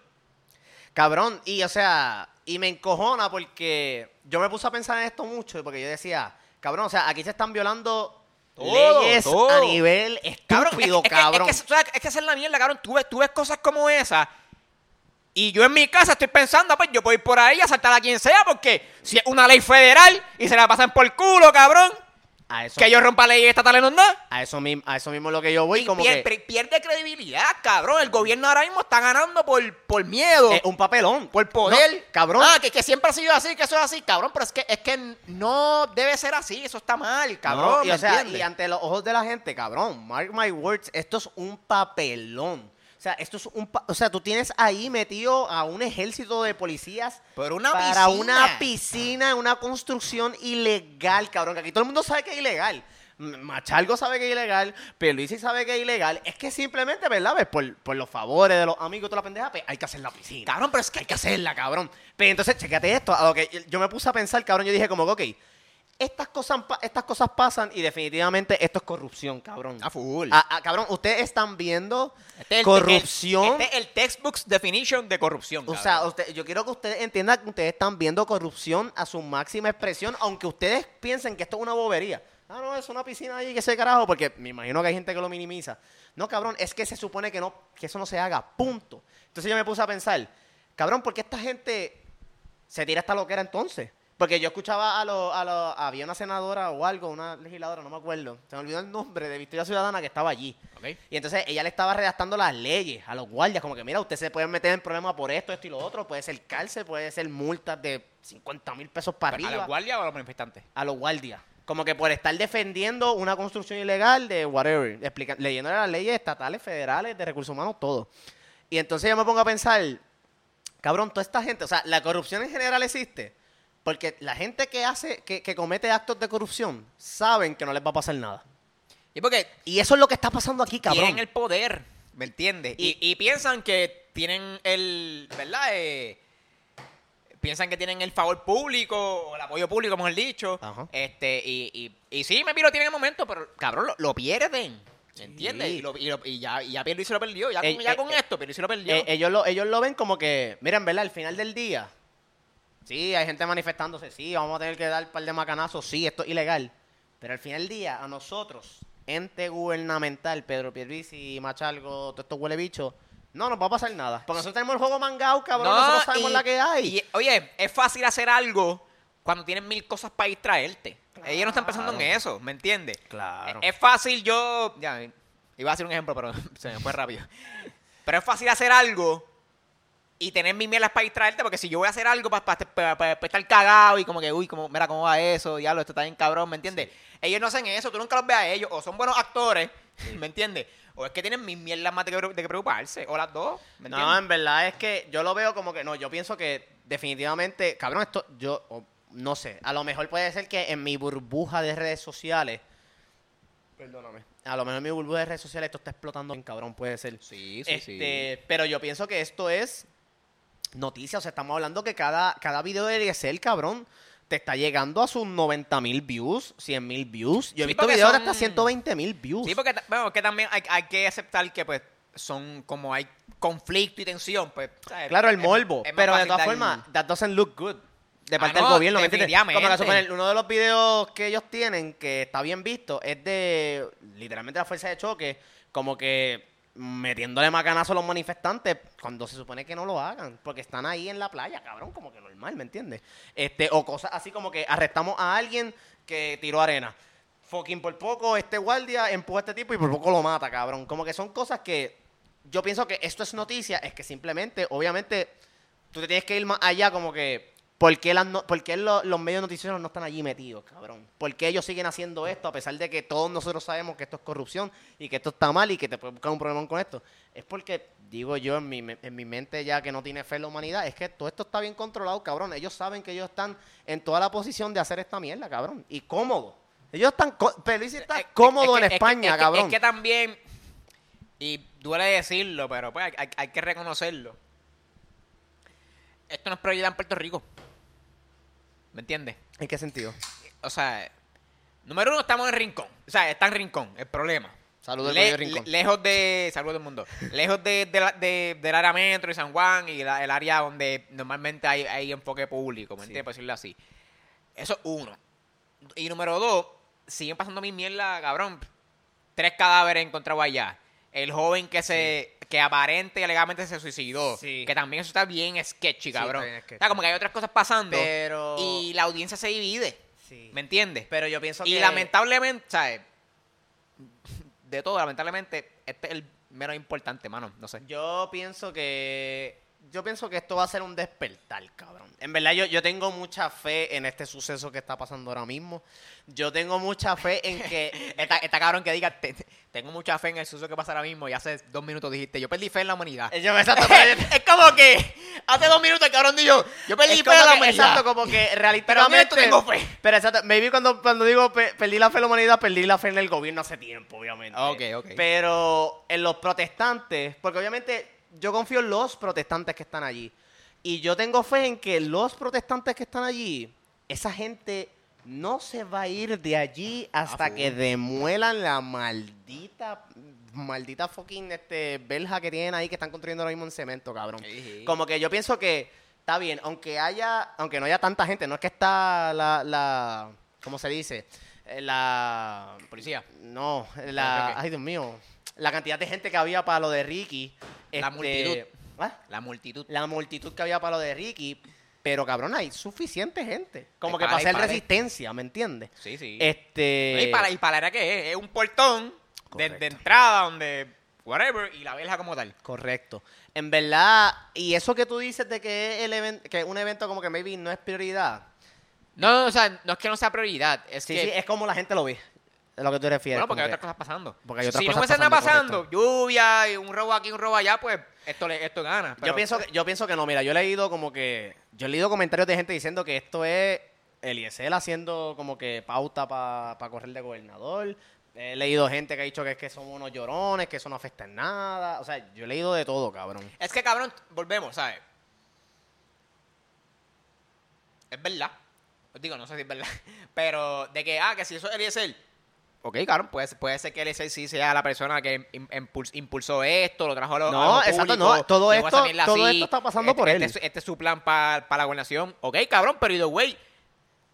Cabrón, y o sea, y me encojona porque yo me puse a pensar en esto mucho, porque yo decía, cabrón, o sea, aquí se están violando Todo, leyes todo. a nivel estúpido, es cabrón. Es que, es, que, es que esa es la mierda, cabrón. Tú ves, tú ves cosas como esa. Y yo en mi casa estoy pensando, pues yo puedo ir por ahí a saltar a quien sea, porque si es una ley federal y se la pasan por culo, cabrón, a, eso, que yo rompa leyes estatales no a, eso mismo, a eso mismo es lo que yo voy, Y como pier- que pier- pierde credibilidad, cabrón. El gobierno ahora mismo está ganando por, por miedo. es un papelón. por poder. No, cabrón. Ah, que, que siempre ha sido así, que eso es así, cabrón. Pero es que, es que no debe ser así. Eso está mal, cabrón. No, y, ¿me o sea, entiendes? y ante los ojos de la gente, cabrón, mark my words, esto es un papelón. O sea, esto es un pa- o sea, tú tienes ahí metido a un ejército de policías Pero una para piscina. una piscina, una construcción ilegal, cabrón, que aquí todo el mundo sabe que es ilegal. M- Machalgo sabe que es ilegal, Pierluisi sabe que es ilegal. Es que simplemente, ¿verdad? Ves, Por, por los favores de los amigos de la pendeja, pues hay que hacer la piscina. Cabrón, pero es que Hay que hacerla, cabrón. Pero entonces, chécate esto. A lo que yo me puse a pensar, cabrón, yo dije como, que, ok, estas cosas, estas cosas pasan y definitivamente esto es corrupción, cabrón. A full. Ah, ah, cabrón, ustedes están viendo Este es corrupción. el- este es el textbook definition de corrupción. o cabrón. sea, usted, yo quiero que ustedes entiendan que ustedes están viendo corrupción a su máxima expresión, aunque ustedes piensen que esto es una bobería. Ah, no, es una piscina ahí, que se carajo, porque me imagino que hay gente que lo minimiza. No, cabrón, es que se supone que no, que eso no se haga, punto. Entonces yo me puse a pensar, cabrón, ¿por qué esta gente se tira esta loquera entonces? Porque yo escuchaba a los, a los, había una senadora o algo, una legisladora, no me acuerdo, se me olvidó el nombre de Victoria Ciudadana que estaba allí. Y entonces ella le estaba redactando las leyes a los guardias, como que mira, usted se puede meter en problemas por esto, esto y lo otro, puede ser cárcel, puede ser multas de 50 mil pesos para ¿A arriba los guardias o a los manifestantes? a los guardias. Como que por estar defendiendo una construcción ilegal de whatever, explica- leyéndole las leyes estatales, federales, de recursos humanos, todo. Y entonces yo me pongo a pensar, Cabrón, toda esta gente, o sea, la corrupción en general existe porque la gente que hace, que, que comete actos de corrupción, saben que no les va a pasar nada. Y porque Y eso es lo que está pasando aquí, cabrón. tienen el poder, ¿me entiendes? Y, y piensan que tienen el, ¿verdad? Eh, piensan que tienen el favor público o el apoyo público, mejor dicho. Ajá. Este, y, y, y sí, me lo tienen en el momento, pero cabrón, lo, lo pierden. ¿Me entiendes? Sí. Y, lo- y lo- y ya, y ya Pierluisi lo perdió. Ya, Eh, con, ya eh, con eh, esto, Pierluisi lo perdió. Eh, ellos, lo, ellos lo ven como que, miren, ¿verdad? Al final del día, sí, hay gente manifestándose, sí, vamos a tener que dar un par de macanazos, sí, esto es ilegal. Pero al final del día, a nosotros, ente gubernamental, Pedro Pierluisi, Machalgo, todos estos huele bichos, no nos va a pasar nada. Porque nosotros tenemos el juego mangao, cabrón, nosotros sabemos y- la que hay. y, oye, es fácil hacer algo cuando tienes mil cosas para distraerte. Ellos no están pensando en Claro. eso, ¿me entiendes? Claro. Es, es fácil yo... Ya, iba a hacer un ejemplo, pero se me fue rápido. Pero es fácil hacer algo y tener mis mielas para distraerte, porque si yo voy a hacer algo para, estar cagado y como que, uy, como, mira cómo va eso, diablo, esto está bien cabrón, ¿me entiendes? Ellos no hacen eso, tú nunca los ves a ellos, o son buenos actores, ¿me entiendes? O es que tienen mis mierdas más de que, de que preocuparse, o las dos, ¿me No, en verdad es que yo lo veo como que no, yo pienso que definitivamente, cabrón, esto yo o, no sé, a lo mejor puede ser que en mi burbuja de redes sociales perdóname, a lo mejor en mi burbuja de redes sociales esto está explotando en cabrón, puede ser. Sí, sí, Este, pero yo pienso que esto es noticia, o sea, estamos hablando que cada cada video de Eliezer, cabrón, te está llegando a sus 90 mil views, 100 mil views. Yo he Sí, visto videos de son- hasta 120 mil views. Sí, porque bueno, que también hay, hay que aceptar que pues son como hay conflicto y tensión, pues. Claro, el Es- morbo. es pero de todas formas, that doesn't look good. De Ah, parte no, del gobierno, ¿me entiendes? Como que definitivamente. suponer, uno de los videos que ellos tienen, que está bien visto, es de literalmente la fuerza de choque, como que metiéndole macanazo a los manifestantes cuando se supone que no lo hagan, porque están ahí en la playa, cabrón, como que normal, ¿me entiendes? Este, o cosas así como que arrestamos a alguien que tiró arena. Fucking por poco este guardia empuja a este tipo y por poco lo mata, cabrón. Como que son cosas que yo pienso que esto es noticia, es que simplemente, obviamente, tú te tienes que ir más allá como que, ¿por qué, las no- por qué lo- los medios noticiosos no están allí metidos, cabrón? ¿Por qué ellos siguen haciendo esto a pesar de que todos nosotros sabemos que esto es corrupción y que esto está mal y que te puedes buscar un problema con esto? Es porque, digo yo, en mi, en mi mente ya que no tiene fe en la humanidad, es que todo esto está bien controlado, cabrón. Ellos saben que ellos están en toda la posición de hacer esta mierda, cabrón. Y cómodo. Ellos están, está es- cómodo es que- en es que- España, es que- cabrón. Es que también, y duele decirlo, pero pues hay, hay- hay que reconocerlo. Esto no es prioridad en Puerto Rico. ¿Me entiendes? ¿En qué sentido? O sea, número uno, estamos en Rincón. O sea, está en Rincón, el problema. Saludos al Le- Colegio Rincón. le- lejos de. Saludos del mundo. Lejos de, de la- de- del área metro y San Juan y la- el área donde normalmente hay, hay enfoque público, ¿me Sí. entiendes? Por decirlo así. Eso es uno. Y número dos, siguen pasando mi mierda, cabrón. Tres cadáveres encontrados allá. El joven que se. Que aparente y alegadamente se suicidó. Sí. Que también eso está bien sketchy, está cabrón. bien sketchy. O sea, como que hay otras cosas pasando. Pero- Y la audiencia se divide. Sí. ¿Me entiendes? Pero yo pienso Y que... lamentablemente, ¿sabes? De todo, lamentablemente, este es el menos importante, mano. No sé. Yo pienso que. Yo pienso que esto va a ser un despertar, cabrón. En verdad, yo, yo tengo mucha fe en este suceso que está pasando ahora mismo. Yo tengo mucha fe en que. Está cabrón que diga, "Te- te- tengo mucha fe en el suceso que pasa ahora mismo y hace dos minutos dijiste, yo perdí fe en la humanidad. Yo, exacto, es, es como que hace dos minutos el cabrón dijo, yo perdí es fe como en la que- humanidad. exacto, como que Pero en realísticamente. esto tengo fe. Pero exacto, maybe cuando, cuando digo pe- perdí la fe en la humanidad, perdí la fe en el gobierno hace tiempo, obviamente. Ok, ok. Pero en los protestantes, porque obviamente yo confío en los protestantes que están allí. Y yo tengo fe en que los protestantes que están allí, esa gente no se va a ir de allí hasta Ah, que demuelan la maldita, maldita fucking este, belja que tienen ahí que están construyendo ahora mismo en cemento, cabrón. Sí, sí. Como que yo pienso que está bien, aunque haya, aunque no haya tanta gente, no es que está la, la ¿cómo se dice? Eh, La Policía. no, la, ay Dios mío, la cantidad de gente que había para lo de Ricky, La este, multitud. ¿ah? La multitud. la multitud que había para lo de Ricky, pero cabrón, hay suficiente gente, como que para, hacer resistencia, ¿me entiendes? Sí, sí. Este, y para, y para la era que es, es un portón de, entrada donde, whatever, y la verja como tal. Correcto. En verdad, y eso que tú dices de que, el even- que un evento como que maybe no es prioridad, No, o sea, no es que no sea prioridad, es sí, que sí, es como la gente lo ve. Es lo que tú refieres. Bueno, porque hay otras cosas pasando. Porque hay otras si no cosas hubiese nada pasando, pasando, lluvia y un robo aquí, un robo allá, pues esto, le- esto gana. Pero- yo, pienso que, yo pienso que no, mira, yo he leído como que... Yo he leído comentarios de gente diciendo que esto es Eliezer haciendo como que pauta para correr de gobernador. He leído gente que ha dicho que es que son unos llorones, que eso no afecta en nada. O sea, yo he leído de todo, cabrón. Es que, cabrón, volvemos, ¿sabes? Es verdad. Os digo, no sé si es verdad. Pero de que, ah, que si eso es Eliezer. Ok, cabrón, puede, puede ser que Eliezer sí sea la persona que im- impuls- impulsó esto, lo trajo a lo, No, a lo exacto, público, no, todo a esto- todo así, esto está pasando este- por este él. es- Este es su plan para la gobernación. Ok, cabrón, pero either way,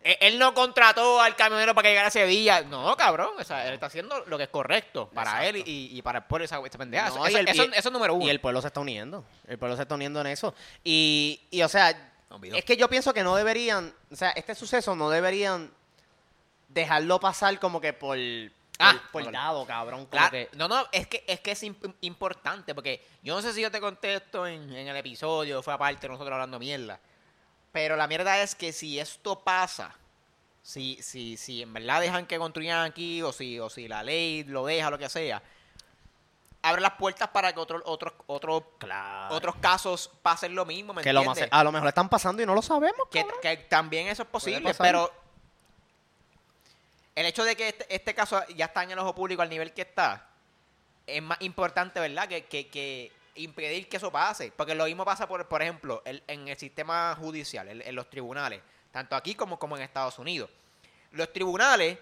e- él no contrató al camionero para que llegara ese día. No, cabrón. O sea, él está haciendo lo que es correcto para Exacto. él y, y para el pueblo esa, esa pendeja. No, eso, y el- eso- y- eso es número uno. Y el pueblo se está uniendo. El pueblo se está uniendo en eso. Y, y o sea, es que yo pienso que no deberían, o sea, este suceso no deberían dejarlo pasar como que por, por, Ah, por no, dado, cabrón. Como que, no, no, es que es que es imp- importante porque yo no sé si yo te contesto en, en el episodio, fue aparte nosotros hablando mierda. Pero la mierda es que si esto pasa, si, si, si en verdad dejan que construyan aquí, o si, o si la ley lo deja, lo que sea, abre las puertas para que otros otros otros claro, otros casos pasen lo mismo, ¿me que lo más, entiendes? a lo mejor están pasando y no lo sabemos, que, que también eso es posible, pero el hecho de que este, este caso ya está en el ojo público al nivel que está, es más importante, ¿verdad? Que, que, que impedir que eso pase. Porque lo mismo pasa, por, por ejemplo, el- en el sistema judicial, en, en los tribunales, tanto aquí como, como en Estados Unidos. Los tribunales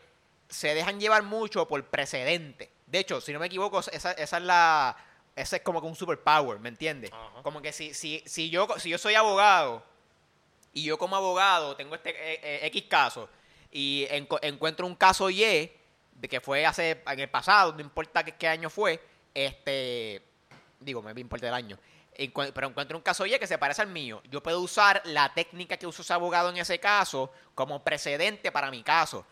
se dejan llevar mucho por precedente. De hecho, si no me equivoco, esa, esa es la... Ese es como que un superpower, ¿me entiendes? Como que si, si, si, yo, si yo soy abogado y yo como abogado tengo este eh, eh, X caso y encuentro un caso Y de que fue hace en el pasado, no importa qué, qué año fue, este digo, me importa el año, pero encuentro un caso Y que se parece al mío. Yo puedo usar la técnica que usó ese abogado en ese caso como precedente para mi caso.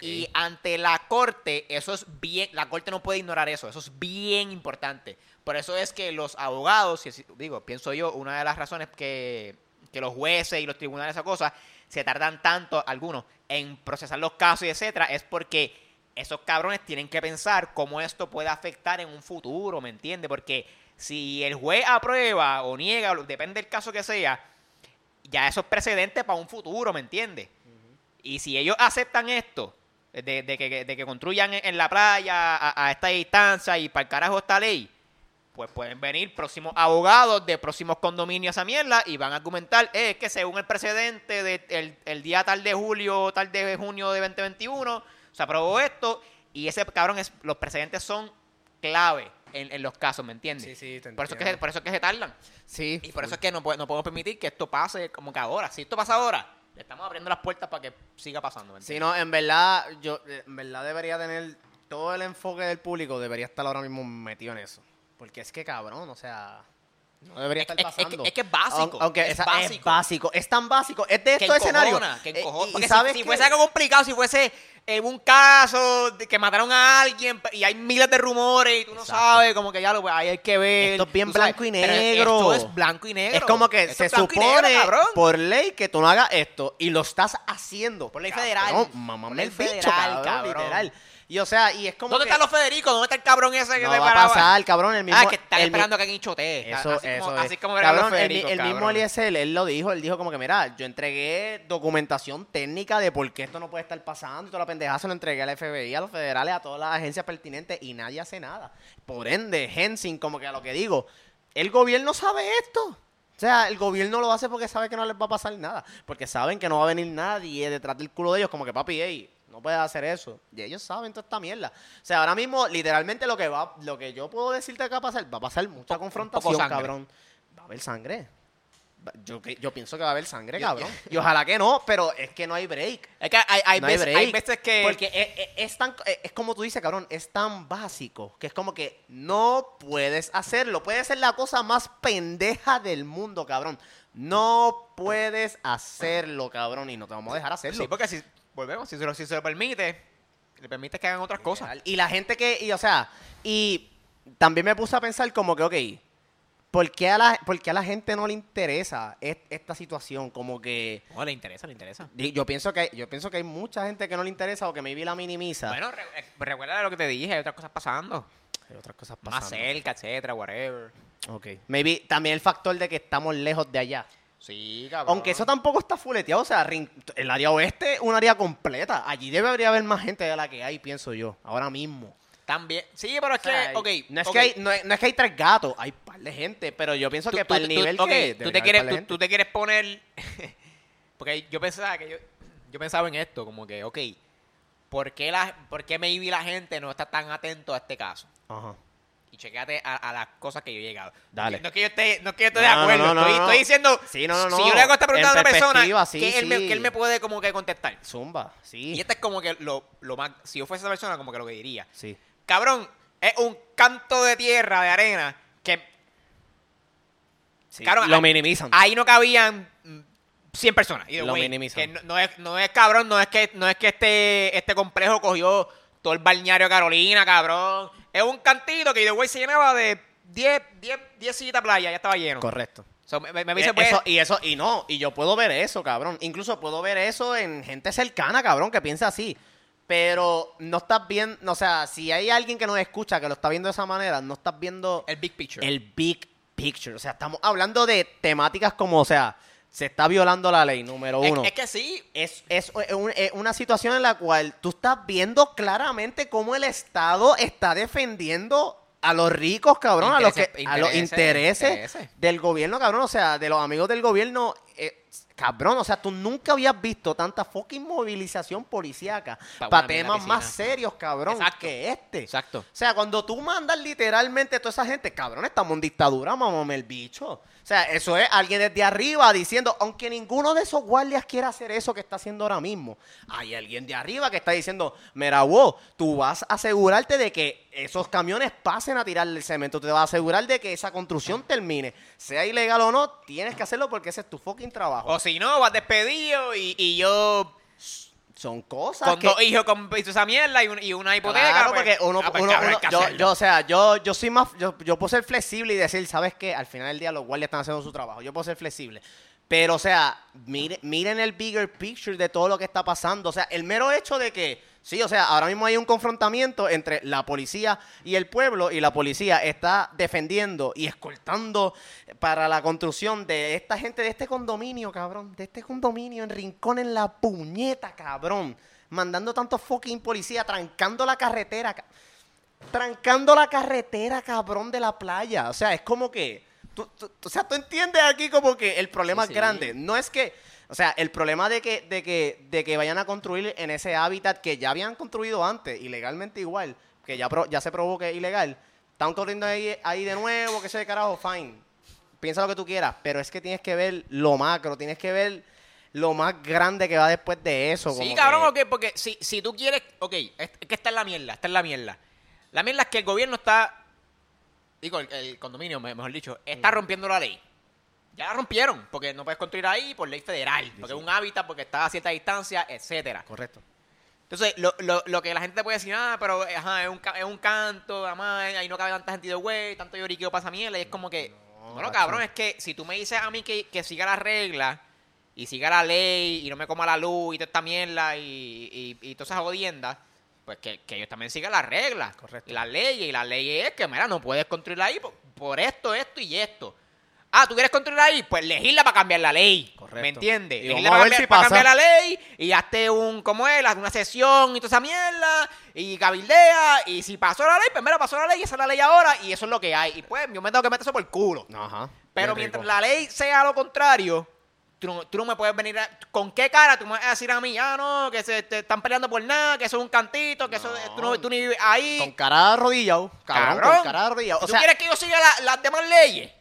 Y ante la corte, eso es bien, la corte no puede ignorar eso, eso es bien importante. Por eso es que los abogados, digo, pienso yo, una de las razones que, que los jueces y los tribunales, esa cosa, se tardan tanto, algunos, en procesar los casos y etcétera, es porque esos cabrones tienen que pensar cómo esto puede afectar en un futuro, ¿me entiendes? Porque si el juez aprueba o niega, depende del caso que sea, ya eso es precedente para un futuro, ¿me entiendes? Y si ellos aceptan esto, de, de que, de que construyan en, en la playa a, a esta distancia y para el carajo esta ley, pues pueden venir próximos abogados de próximos condominios a esa mierda y van a argumentar, eh, es que según el precedente del el, el día tal de julio, tal de junio de 2021, se aprobó esto y ese cabrón, es, los precedentes son clave en, en los casos, ¿me entiendes? Sí, sí, te por, eso es que, se- por eso es que se tardan. Sí. Y por eso es que no, no podemos permitir que esto pase como que ahora. Si esto pasa ahora, le estamos abriendo las puertas para que siga pasando. ¿me Sí, no, en verdad, yo, en verdad debería tener todo el enfoque del público, debería estar ahora mismo metido en eso. Porque es que cabrón, o sea, no debería Es- estar es- es pasando. es que es básico, Aun- Aunque es básico. es básico, es tan básico, es de estos escenarios. que Eh, encojona. Porque si- sabes si, qué? fuese algo complicado, si fuese eh, un caso de que mataron a alguien y hay miles de rumores y tú no Exacto. sabes, como que ya lo pues, ahí hay que ver. Esto es bien sabes, blanco y negro. Esto es blanco y negro. Es como que Esto se negro, supone cabrón. por ley que tú no hagas esto y lo estás haciendo. Por ley Cabrón, federal. Mamá me ley el bicho, federal, cabrón, cabrón. literal. Y o sea, y es como ¿Dónde que están los Federico? ¿Dónde está el cabrón ese que no te va a pasar, cabrón, el mismo ah, que están el mi- esperando que alguien chotee. Eso, así eso como, es. así como los Cabrón, el, mi- Federicos, el mismo. Eliezer, él lo dijo, él dijo como que, mira, yo entregué documentación técnica de por qué esto no puede estar pasando y toda la pendeja se lo entregué al FBI, a los federales, a todas las agencias pertinentes y nadie hace nada. Por ende, Hensing, como que a lo que digo, el gobierno sabe esto. O sea, el gobierno lo hace porque sabe que no les va a pasar nada. Porque saben que no va a venir nadie detrás del culo de ellos, como que papi, ey, no puedes hacer eso. Y ellos saben toda esta mierda. O sea, ahora mismo, literalmente lo que va, lo que yo puedo decirte que va a pasar, va a pasar mucha confrontación, cabrón. Va a haber sangre. Yo, yo pienso que va a haber sangre, cabrón. Y ojalá que no, pero es que no hay break. Es que hay, hay, No hay veces, break. hay veces que... Porque es, es- es tan, es, es como tú dices, cabrón, es tan básico que es como que no puedes hacerlo. Puede ser la cosa más pendeja del mundo, cabrón. No puedes hacerlo, cabrón, y no te vamos a dejar hacerlo. Sí, porque si volvemos, si se lo, si se lo permite, le permite que hagan otras cosas. Y la gente que, y o sea, y también me puse a pensar como que, ok, ¿por qué, a la, por qué a la gente no le interesa es- esta situación? Como que No, le interesa, le interesa. yo pienso que yo pienso que hay mucha gente que no le interesa o que maybe la minimiza. Bueno, re- eh, recuerda lo que te dije, hay otras cosas pasando. hay otras cosas Más pasando. cerca, etcétera, whatever. Ok. Maybe también el factor de que estamos lejos de allá. Sí, cabrón. Aunque eso tampoco está fuleteado, o sea, el área oeste es un área completa. Allí debería haber más gente de la que hay, pienso yo, ahora mismo. También. Sí, pero es O sea, que, ok. no, es que hay, no, es, no es que hay tres gatos, hay un par de gente, pero yo pienso Tú- que tú- para el tú- nivel que... tú te quieres, par de tú, te quieres poner. porque yo pensaba que yo. Yo pensaba en esto, como que, ok. ¿Por qué, la, ¿Por qué maybe la gente no está tan atento a este caso? Ajá. Y chequéate a, a las cosas que yo he llegado. Dale. No es que yo esté, no es que yo esté de No, acuerdo. no, no, estoy, diciendo. Sí, Si yo le hago esta pregunta En a una persona, sí, que, él me, sí. que él me puede como que contestar. Zumba, sí. Y este es como que lo, lo más. Si yo fuese esa persona, como que lo que diría. Sí. Cabrón, es un canto de tierra, de arena, que. Cabrón, lo ahí- minimizan. ahí no cabían mm, 100 personas. Y Lo minimizan. Que no es, no es cabrón, no es que, no es que este, este complejo cogió todo el balneario Carolina, cabrón. Es un cantito que de güey se llenaba de 10, 10, 10 sillitas playa, ya estaba lleno. Correcto. So, me, me- me Eh, dice, pues, eso, y eso, y no, y yo puedo ver eso, cabrón. Incluso puedo ver eso en gente cercana, cabrón, que piensa así. Pero no estás viendo, o sea, si hay alguien que nos escucha que lo está viendo de esa manera, no estás viendo el big picture. el big picture. O sea, estamos hablando de temáticas como, o sea, se está violando la ley, número uno. es que sí, Es, es un- es una situación en la cual tú estás viendo claramente cómo el Estado está defendiendo a los ricos, cabrón, a los, que, Intereses- a los intereses, del gobierno, cabrón, o sea, de los amigos del gobierno. eh, cabrón, o sea, tú nunca habías visto tanta fucking movilización policíaca Pa' para temas más serios, cabrón, Exacto. que este. exacto. O sea, cuando tú mandas literalmente a toda esa gente, cabrón, estamos en dictadura, mamame el bicho. O sea, eso es alguien desde arriba diciendo, aunque ninguno de esos guardias quiera hacer eso que está haciendo ahora mismo, hay alguien de arriba que está diciendo, mira, tú vas a asegurarte de que esos camiones pasen a tirar el cemento, te vas a asegurar de que esa construcción termine. Sea ilegal o no, tienes que hacerlo porque ese es tu fucking trabajo. O si no, vas despedido y yo Son cosas con que... dos hijos con esa mierda y, un- y una hipoteca. Claro, pues, porque uno, ah, pues, uno- cabrón, hay uno- que yo, o sea, yo, yo soy más, yo, yo puedo ser flexible y decir, ¿sabes qué? Al final del día los guardias están haciendo su trabajo. Yo puedo ser flexible. Pero, o sea, mire- miren el bigger picture de todo lo que está pasando. O sea, el mero hecho de que, sí, o sea, ahora mismo hay un confrontamiento entre la policía y el pueblo y la policía está defendiendo y escoltando para la construcción de esta gente de este condominio, cabrón. De este condominio en Rincón en la puñeta, cabrón. Mandando tantos fucking policía, trancando la carretera. ca- Trancando la carretera, cabrón, de la playa. O sea, es como que. tú- tú- o sea, tú entiendes aquí como que el problema Sí, es sí. grande. No es que. O sea, el problema de que, de que, de que vayan a construir en ese hábitat que ya habían construido antes, ilegalmente igual, que ya, pro- ya se probó que es ilegal, están corriendo ahí, ahí de nuevo, que se de carajo, fine. Piensa lo que tú quieras, pero es que tienes que ver lo macro, tienes que ver lo más grande que va después de eso. Sí, como cabrón, que- ok, porque si, si tú quieres, ok, es, que esta es la mierda, esta es la mierda. La mierda es que el gobierno está, digo, el, el condominio, me- mejor dicho, está rompiendo la ley. Ya la rompieron, porque no puedes construir ahí por ley federal, porque es un hábitat, porque está a cierta distancia, etcétera. Correcto. Entonces, lo, lo, lo que la gente te puede decir, ah, pero ajá, es, un, es un canto, además, ahí no cabe tanta gente de güey, tanto lloriqueo pasa mierda, y es como que, No, bueno, cabrón, es que si tú me dices a mí que, que siga la regla y siga la ley y no me coma la luz y toda esta mierda y, y, y todas esas jodiendas, pues que, que ellos también sigan las reglas, Correcto. y las leyes, y la ley es que, mira, no puedes construir ahí por, por esto, esto y esto. Ah, ¿tú quieres construir ahí? Pues legisla para cambiar la ley. Correcto. ¿Me entiendes? Y Legisla vamos a para, ver cambiar, si para pasa. cambiar la ley y hazte un, ¿cómo es? Una sesión y toda esa mierda y cabildea y si pasó la ley, pues mira, pasó la ley y esa es la ley ahora y eso es lo que hay. Y pues yo me tengo que meter eso por el culo. Ajá. Pero mientras la ley sea lo contrario, tú no, tú no me puedes venir a- ¿Con qué cara tú me vas a decir a mí? Ah, no, que se te están peleando por nada, que eso es un cantito, que eso No. tú, no, tú ni vives ahí. Con cara arrodillado. Cabrón, Cabrón. con cara arrodillado. O ¿Tú sea, quieres que yo siga la- las demás leyes?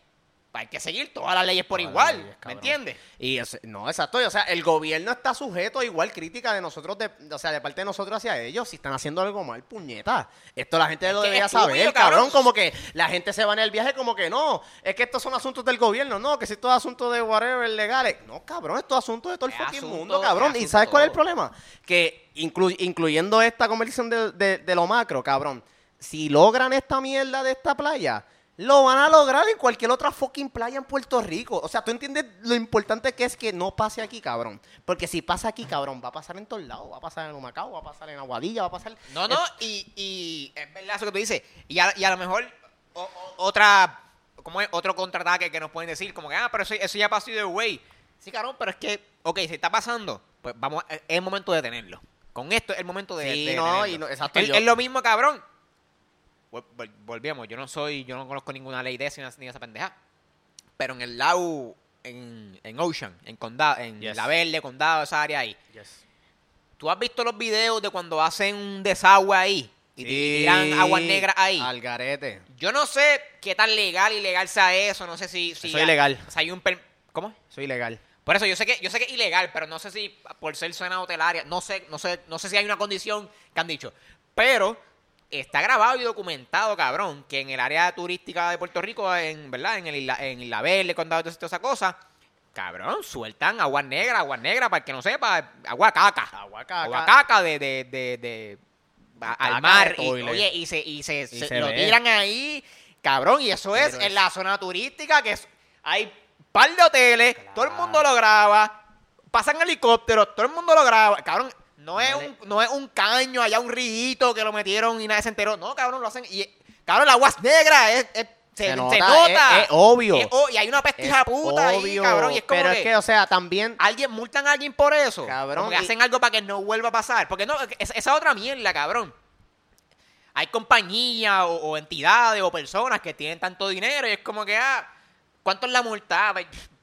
Pues hay que seguir todas las leyes por Todas igual. leyes, ¿Me entiendes? Y ese- no, exacto. O sea, el gobierno está sujeto a igual crítica de nosotros, de, o sea, de parte de nosotros hacia ellos. Si están haciendo algo mal, puñeta. Esto la gente lo debería es saber, cabrón. cabrón. Como que la gente se va en el viaje como que no. Es que estos son asuntos del gobierno, no. Que si esto es asunto de whatever legales. No, cabrón, esto es asunto de todo el Es fucking asunto- mundo, cabrón. es ¿Y sabes cuál es el problema? Que inclu- incluyendo esta de, de- de lo macro, cabrón. Si logran esta mierda de esta playa, lo van a lograr en cualquier otra fucking playa en Puerto Rico. O sea, tú entiendes lo importante que es que no pase aquí, cabrón. Porque si pasa aquí, cabrón, va a pasar en todos lados. Va a pasar en Humacao, va a pasar en Aguadilla, va a pasar... No, no, y, y es verdad eso que tú dices. Y a, y a lo mejor o- o- otra, como es? Otro contraataque que nos pueden decir, como que, ah, pero eso, eso ya pasó de way. Sí, cabrón, pero es que, ok, si está pasando, pues vamos, es el momento de detenerlo. Con esto es el momento de, Sí, de no, detenerlo. y no- exacto, Es, yo- es lo mismo, cabrón. Vol- vol- Volvemos, yo no soy, yo no conozco ninguna ley de eso ni esa pendeja. Pero en el lado, en, en Ocean, en Condado, en Yes. La Verde, Condado, esa área ahí. ¿Tú has visto los videos de cuando hacen un desagüe ahí? Y Sí, tiran aguas negras ahí. Al garete. Yo no sé qué tan legal ilegal sea eso. No sé si. es ilegal. O sea, hay un. per- ¿Cómo? Soy ilegal. Por eso yo sé que yo sé que es ilegal, pero no sé si por ser zona hotelaria, no sé, no sé, no sé si hay una condición que han dicho. Pero está grabado y documentado, cabrón, que en el área turística de Puerto Rico, en verdad, en el isla, en Isla Verde, condado, toda esa cosa, cabrón, sueltan agua negra, agua negra, para el que no sepa, agua caca. Agua caca. Agua caca de, de, de, de- Caca al mar. de Y, oye, y se, y se, Y se- se lo ve. tiran ahí, cabrón, y eso es en la zona turística, que es, hay par de hoteles, todo el mundo lo graba, pasan helicópteros, todo el mundo lo graba, cabrón. No es, un, no es un caño, allá un rito que lo metieron y nadie se enteró. No, cabrón, lo hacen. Y, cabrón, el agua es negra, es, es- se, Se se nota, es- es obvio. Es y hay una pestija Es puta ahí, obvio, cabrón. Y es como Pero que, es que, o sea, también... alguien multan a alguien por eso. Cabrón, Como que y- hacen algo para que no vuelva a pasar. Porque no, es- esa es otra mierda, cabrón. Hay compañías o, o entidades o personas que tienen tanto dinero y es como que, ah, ¿cuánto es la multa?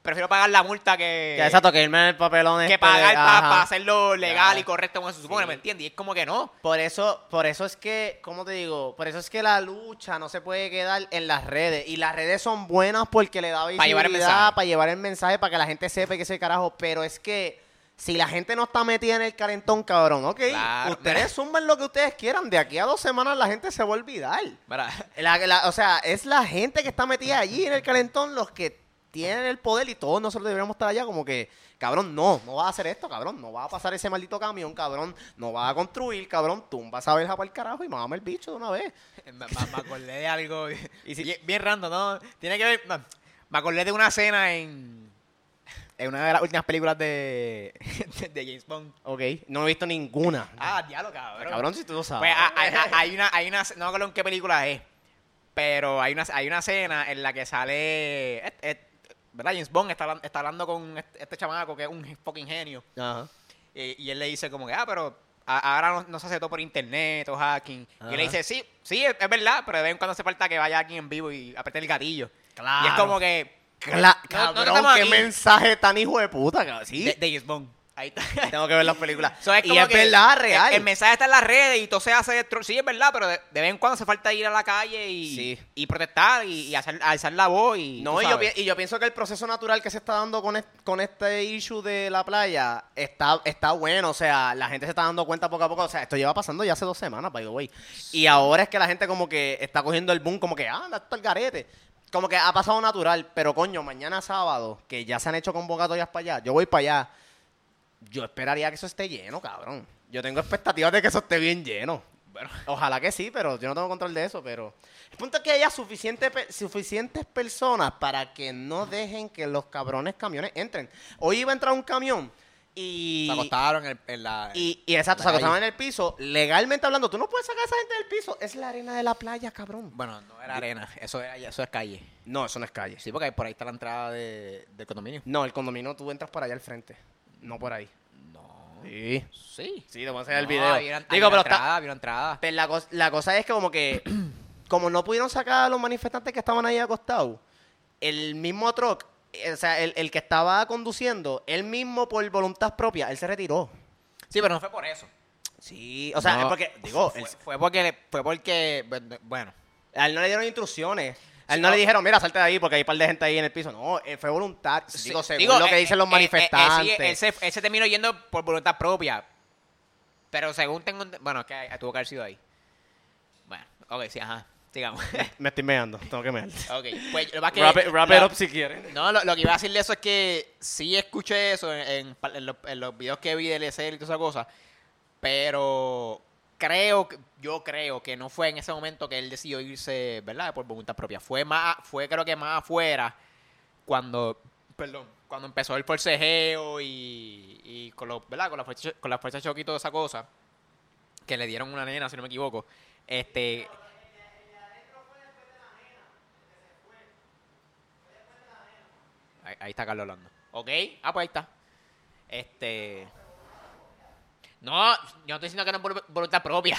Prefiero pagar la multa que, exacto, que irme en el papelón que este pagar para hacerlo legal y correcto como se supone, Sí. ¿me entiendes? Y es como que no. Por eso, por eso es que, ¿cómo te digo? Por eso es que la lucha no se puede quedar en las redes. Y las redes son buenas porque le da Para llevar el visibilidad, mensaje. para llevar el mensaje, para que la gente sepa que ese carajo. Pero es que si la gente no está metida en el calentón, cabrón, ok. Claro. Ustedes sumen lo que ustedes quieran. De aquí a dos semanas la gente se va a olvidar. Para- La- la- o sea, es la gente que está metida allí en el calentón los que tienen el poder y todos nosotros deberíamos estar allá como que, cabrón, no, no vas a hacer esto, cabrón, no va a pasar ese maldito camión, cabrón, no vas a construir, cabrón, tú vas a ver para el carajo y mamame el bicho de una vez. me, acordé de algo Y si- bien, bien random, ¿no? Tiene que ver. no, me acordé de una escena en. En una de las últimas películas de, de James Bond. Ok, no he visto ninguna. Ah, diablo, cabrón. cabrón, si tú lo sabes. Pues ah, hay, hay- hay una, hay una, no me acuerdo en qué película es, pero hay una, hay una escena en la que sale, ¿verdad? James Bond está, hablan- está hablando con este, este chamaco que es un fucking genio Ajá. y, y él le dice como que, ah, pero a- ahora no, no se hace todo por internet o hacking. Y él le dice, sí, sí, es, es verdad, pero de vez en cuando hace falta que vaya aquí en vivo y apriete el gatillo. Claro. Y es como que, Cla- No- cabrón, qué mensaje tan hijo de puta, cabrón. Sí, de, de James Bond. Ahí está. tengo que ver las películas. So, es y es verdad, real. El, el mensaje está en las redes y todo se hace. Sí, es verdad, pero de, de vez en cuando hace falta ir a la calle y, Sí. y protestar y, y hacer, alzar la voz. Y, No, y yo, y yo pienso que el proceso natural que se está dando con, est- con este issue de la playa está, está bueno. O sea, la gente se está dando cuenta poco a poco. O sea, esto lleva pasando ya hace dos semanas, by the way. Y ahora es que la gente como que está cogiendo el boom, como que, ah, anda, esto es el garete. Como que ha pasado natural. Pero coño, mañana sábado, que ya se han hecho convocatorias para allá, yo voy para allá. Yo esperaría que eso esté lleno, cabrón. Yo tengo expectativas de que eso esté bien lleno. Bueno, ojalá que sí, pero yo no tengo control de eso, pero... El punto es que haya suficiente suficientes personas para que no dejen que los cabrones camiones entren. Hoy iba a entrar un camión y... Se acostaron en, en la. Y, y exacto, se acostaban en el piso. Legalmente hablando, tú no puedes sacar a esa gente del piso. Es la arena de la playa, cabrón. Bueno, no era arena, eso, era, eso es calle. No, eso no es calle. Sí, porque por ahí está la entrada de, del condominio. No, el condominio tú entras por allá al frente. No por ahí. No. Sí. Sí. Sí, te voy a enseñar el No, video. había una- Digo, una pero está, entrada, había una entrada. Pero la, cos- la cosa es que como que, como no pudieron sacar a los manifestantes que estaban ahí acostados, el mismo truck, eh, o sea, el, el que estaba conduciendo, él mismo por voluntad propia, él se retiró. Sí, pero no fue por eso. Sí, o sea, No, es porque, digo, fue, él- fue porque, fue porque, bueno, a él no le dieron instrucciones. A él no no. le dijeron, mira, salte de ahí porque hay un par de gente ahí en el piso. No, eh, fue voluntad. digo, según digo, lo que eh, dicen los eh, manifestantes. él, se, él se terminó yendo por voluntad propia. Pero según tengo... Bueno, es que tuvo que haber sido ahí. Bueno, ok, sí, ajá. Sigamos. Me estoy meando, tengo que mear. ok, pues lo es que Wrap it, wrap it up si quieren. No, lo, lo que iba a decir de eso es que sí escuché eso en, en pa- en los, en los videos que vi del ESL y toda esa cosa. Pero creo, yo creo que no fue en ese momento que él decidió irse, ¿verdad? Por voluntad propia. Fue más, fue creo que más afuera cuando, perdón, cuando empezó el forcejeo y, y con los, ¿verdad? Con la fuerza, con la fuerza choque y toda esa cosa, que le dieron una nena, si no me equivoco. Este, Ahí, ahí está Carlos hablando. Ok, ah, pues ahí está. Este. No, yo no estoy diciendo que no es por voluntad propia,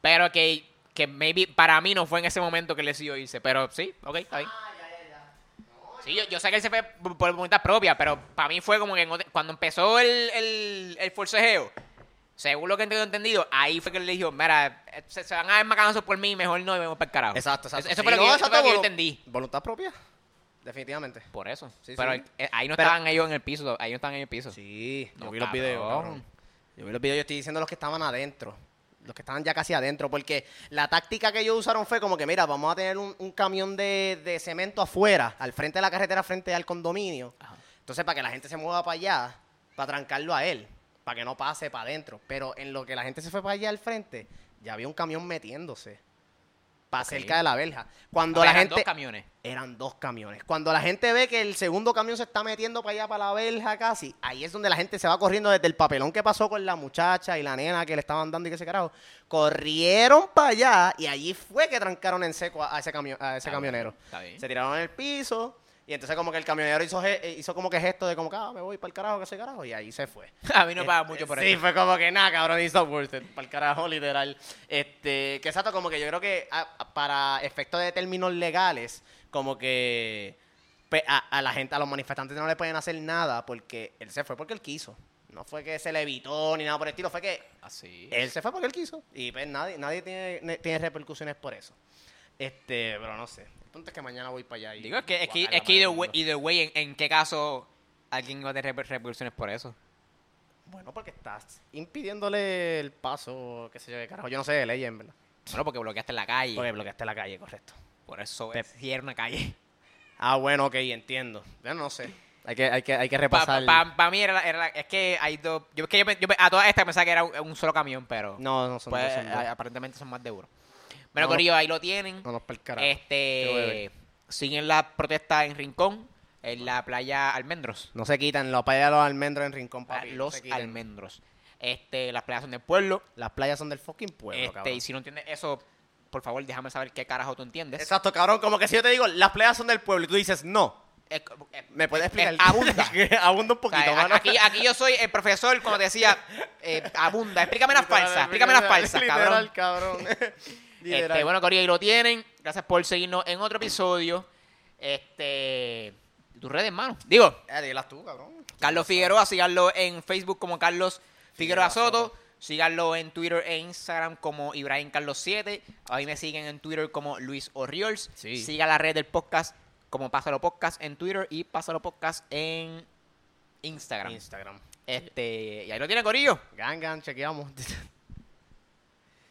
pero que, que maybe para mí no fue en ese momento que él decidió irse. Pero sí, ok, está bien. Sí, yo, yo sé que él se fue por, por voluntad propia, pero para mí fue como que otro- cuando empezó el, el, el forcejeo, según lo que tengo entendido, ahí fue que él le dijo, mira, se, se van a ver macanazos por mí, mejor no, y vamos para el carajo. Exacto, exacto. Eso, Sí, fue lo que, no, yo- eso fue exacto, lo que yo volu- entendí. Voluntad propia. Definitivamente. Por eso. Sí, pero sí. eh, ahí no Pero- estaban ellos en el piso, ahí no estaban en el piso. Sí, yo No, vi los cabrón. videos. cabrón. Yo vi los videos, yo estoy diciendo los que estaban adentro. Los que estaban ya casi adentro. Porque la táctica que ellos usaron fue como que, mira, vamos a tener un, un camión de, de cemento afuera, al frente de la carretera, frente al condominio. Ajá. Entonces, para que la gente se mueva para allá, para trancarlo a él, para que no pase para adentro. Pero en lo que la gente se fue para allá al frente, ya había un camión metiéndose. Para cerca de la verja. Cuando la eran gente. dos camiones. Eran dos camiones. Cuando la gente ve que el segundo camión se está metiendo para allá, para la verja casi, ahí es donde la gente se va corriendo desde el papelón que pasó con la muchacha y la nena que le estaban dando y que se carajo. Corrieron para allá y allí fue que trancaron en seco a, ese, camión, a ese Ah, camionero. bueno, Está bien. Se tiraron en el piso y entonces como que el camionero hizo, eh, hizo como que gesto de como que, ah, me voy para el carajo, que se carajo, y ahí se fue. A mí no paga mucho por sí, eso. fue como que nada, cabrón, hizo worth para el carajo, literal. Este, que exacto, como que yo creo que a- para efectos de términos legales, como que a, a la gente, a los manifestantes no le pueden hacer nada porque él se fue porque él quiso. No fue que se le evitó ni nada por el estilo, fue que Así. él se fue porque él quiso. Y pues nadie, nadie tiene, ne- tiene repercusiones por eso. Este, pero no sé. El punto es que mañana voy para allá y. Digo, es que, es que, es que para either way, either way, ¿en, en qué caso alguien va a tener reper- repercusiones por eso? Bueno, porque estás impidiéndole el paso, qué sé yo, de carajo. Yo no sé de ley, en verdad. Bueno, porque bloqueaste la calle. Porque bloqueaste la calle, correcto. Por eso Pep. es cierra una calle. Ah, bueno, ok, entiendo. Yo no sé. Hay que, hay que, hay que Para repasar. mí era, la- era la- es que hay dos. Yo, es que yo, yo a todas estas pensaba que era un, un solo camión, pero. No, no son pues, dos, son dos. aparentemente son más de uno. Bueno, No. Corillo, ahí lo tienen. No nos para el carajo. Este. Siguen la protesta en Rincón, en la playa Almendros. No se quitan los playas de los almendros en Rincón, Ah, papi. no Los. Almendros. Este, las playas son del pueblo. Las playas son del fucking pueblo, este, cabrón. y si no entiendes eso, por favor, déjame saber qué carajo tú entiendes. Exacto, cabrón. Como que si yo te digo, las playas son del pueblo y tú dices, no. ¿Me puedes es- explicar? abunda. abunda un O poquito, sea, mano. aquí, aquí yo soy el profesor cuando decía, eh, abunda, explícame las falsas, explícame las falsas, cabrón. Literal. Este, bueno, Corillo, ahí lo tienen. Gracias por seguirnos en otro episodio. Este, tus redes, hermano. Digo, Eh, tú, cabrón. Carlos Figueroa, síganlo en Facebook como Carlos Figueroa Figueroa Soto. Soto. Síganlo en Twitter e Instagram como Ibrahim Carlos 7. Ahí me siguen en Twitter como Luis Orriols. Sí. Siga la red del podcast como Pásalo Podcast en Twitter y Pásalo Podcast en Instagram. Instagram. Este, y ahí lo tiene Corillo. Gangan, chequeamos.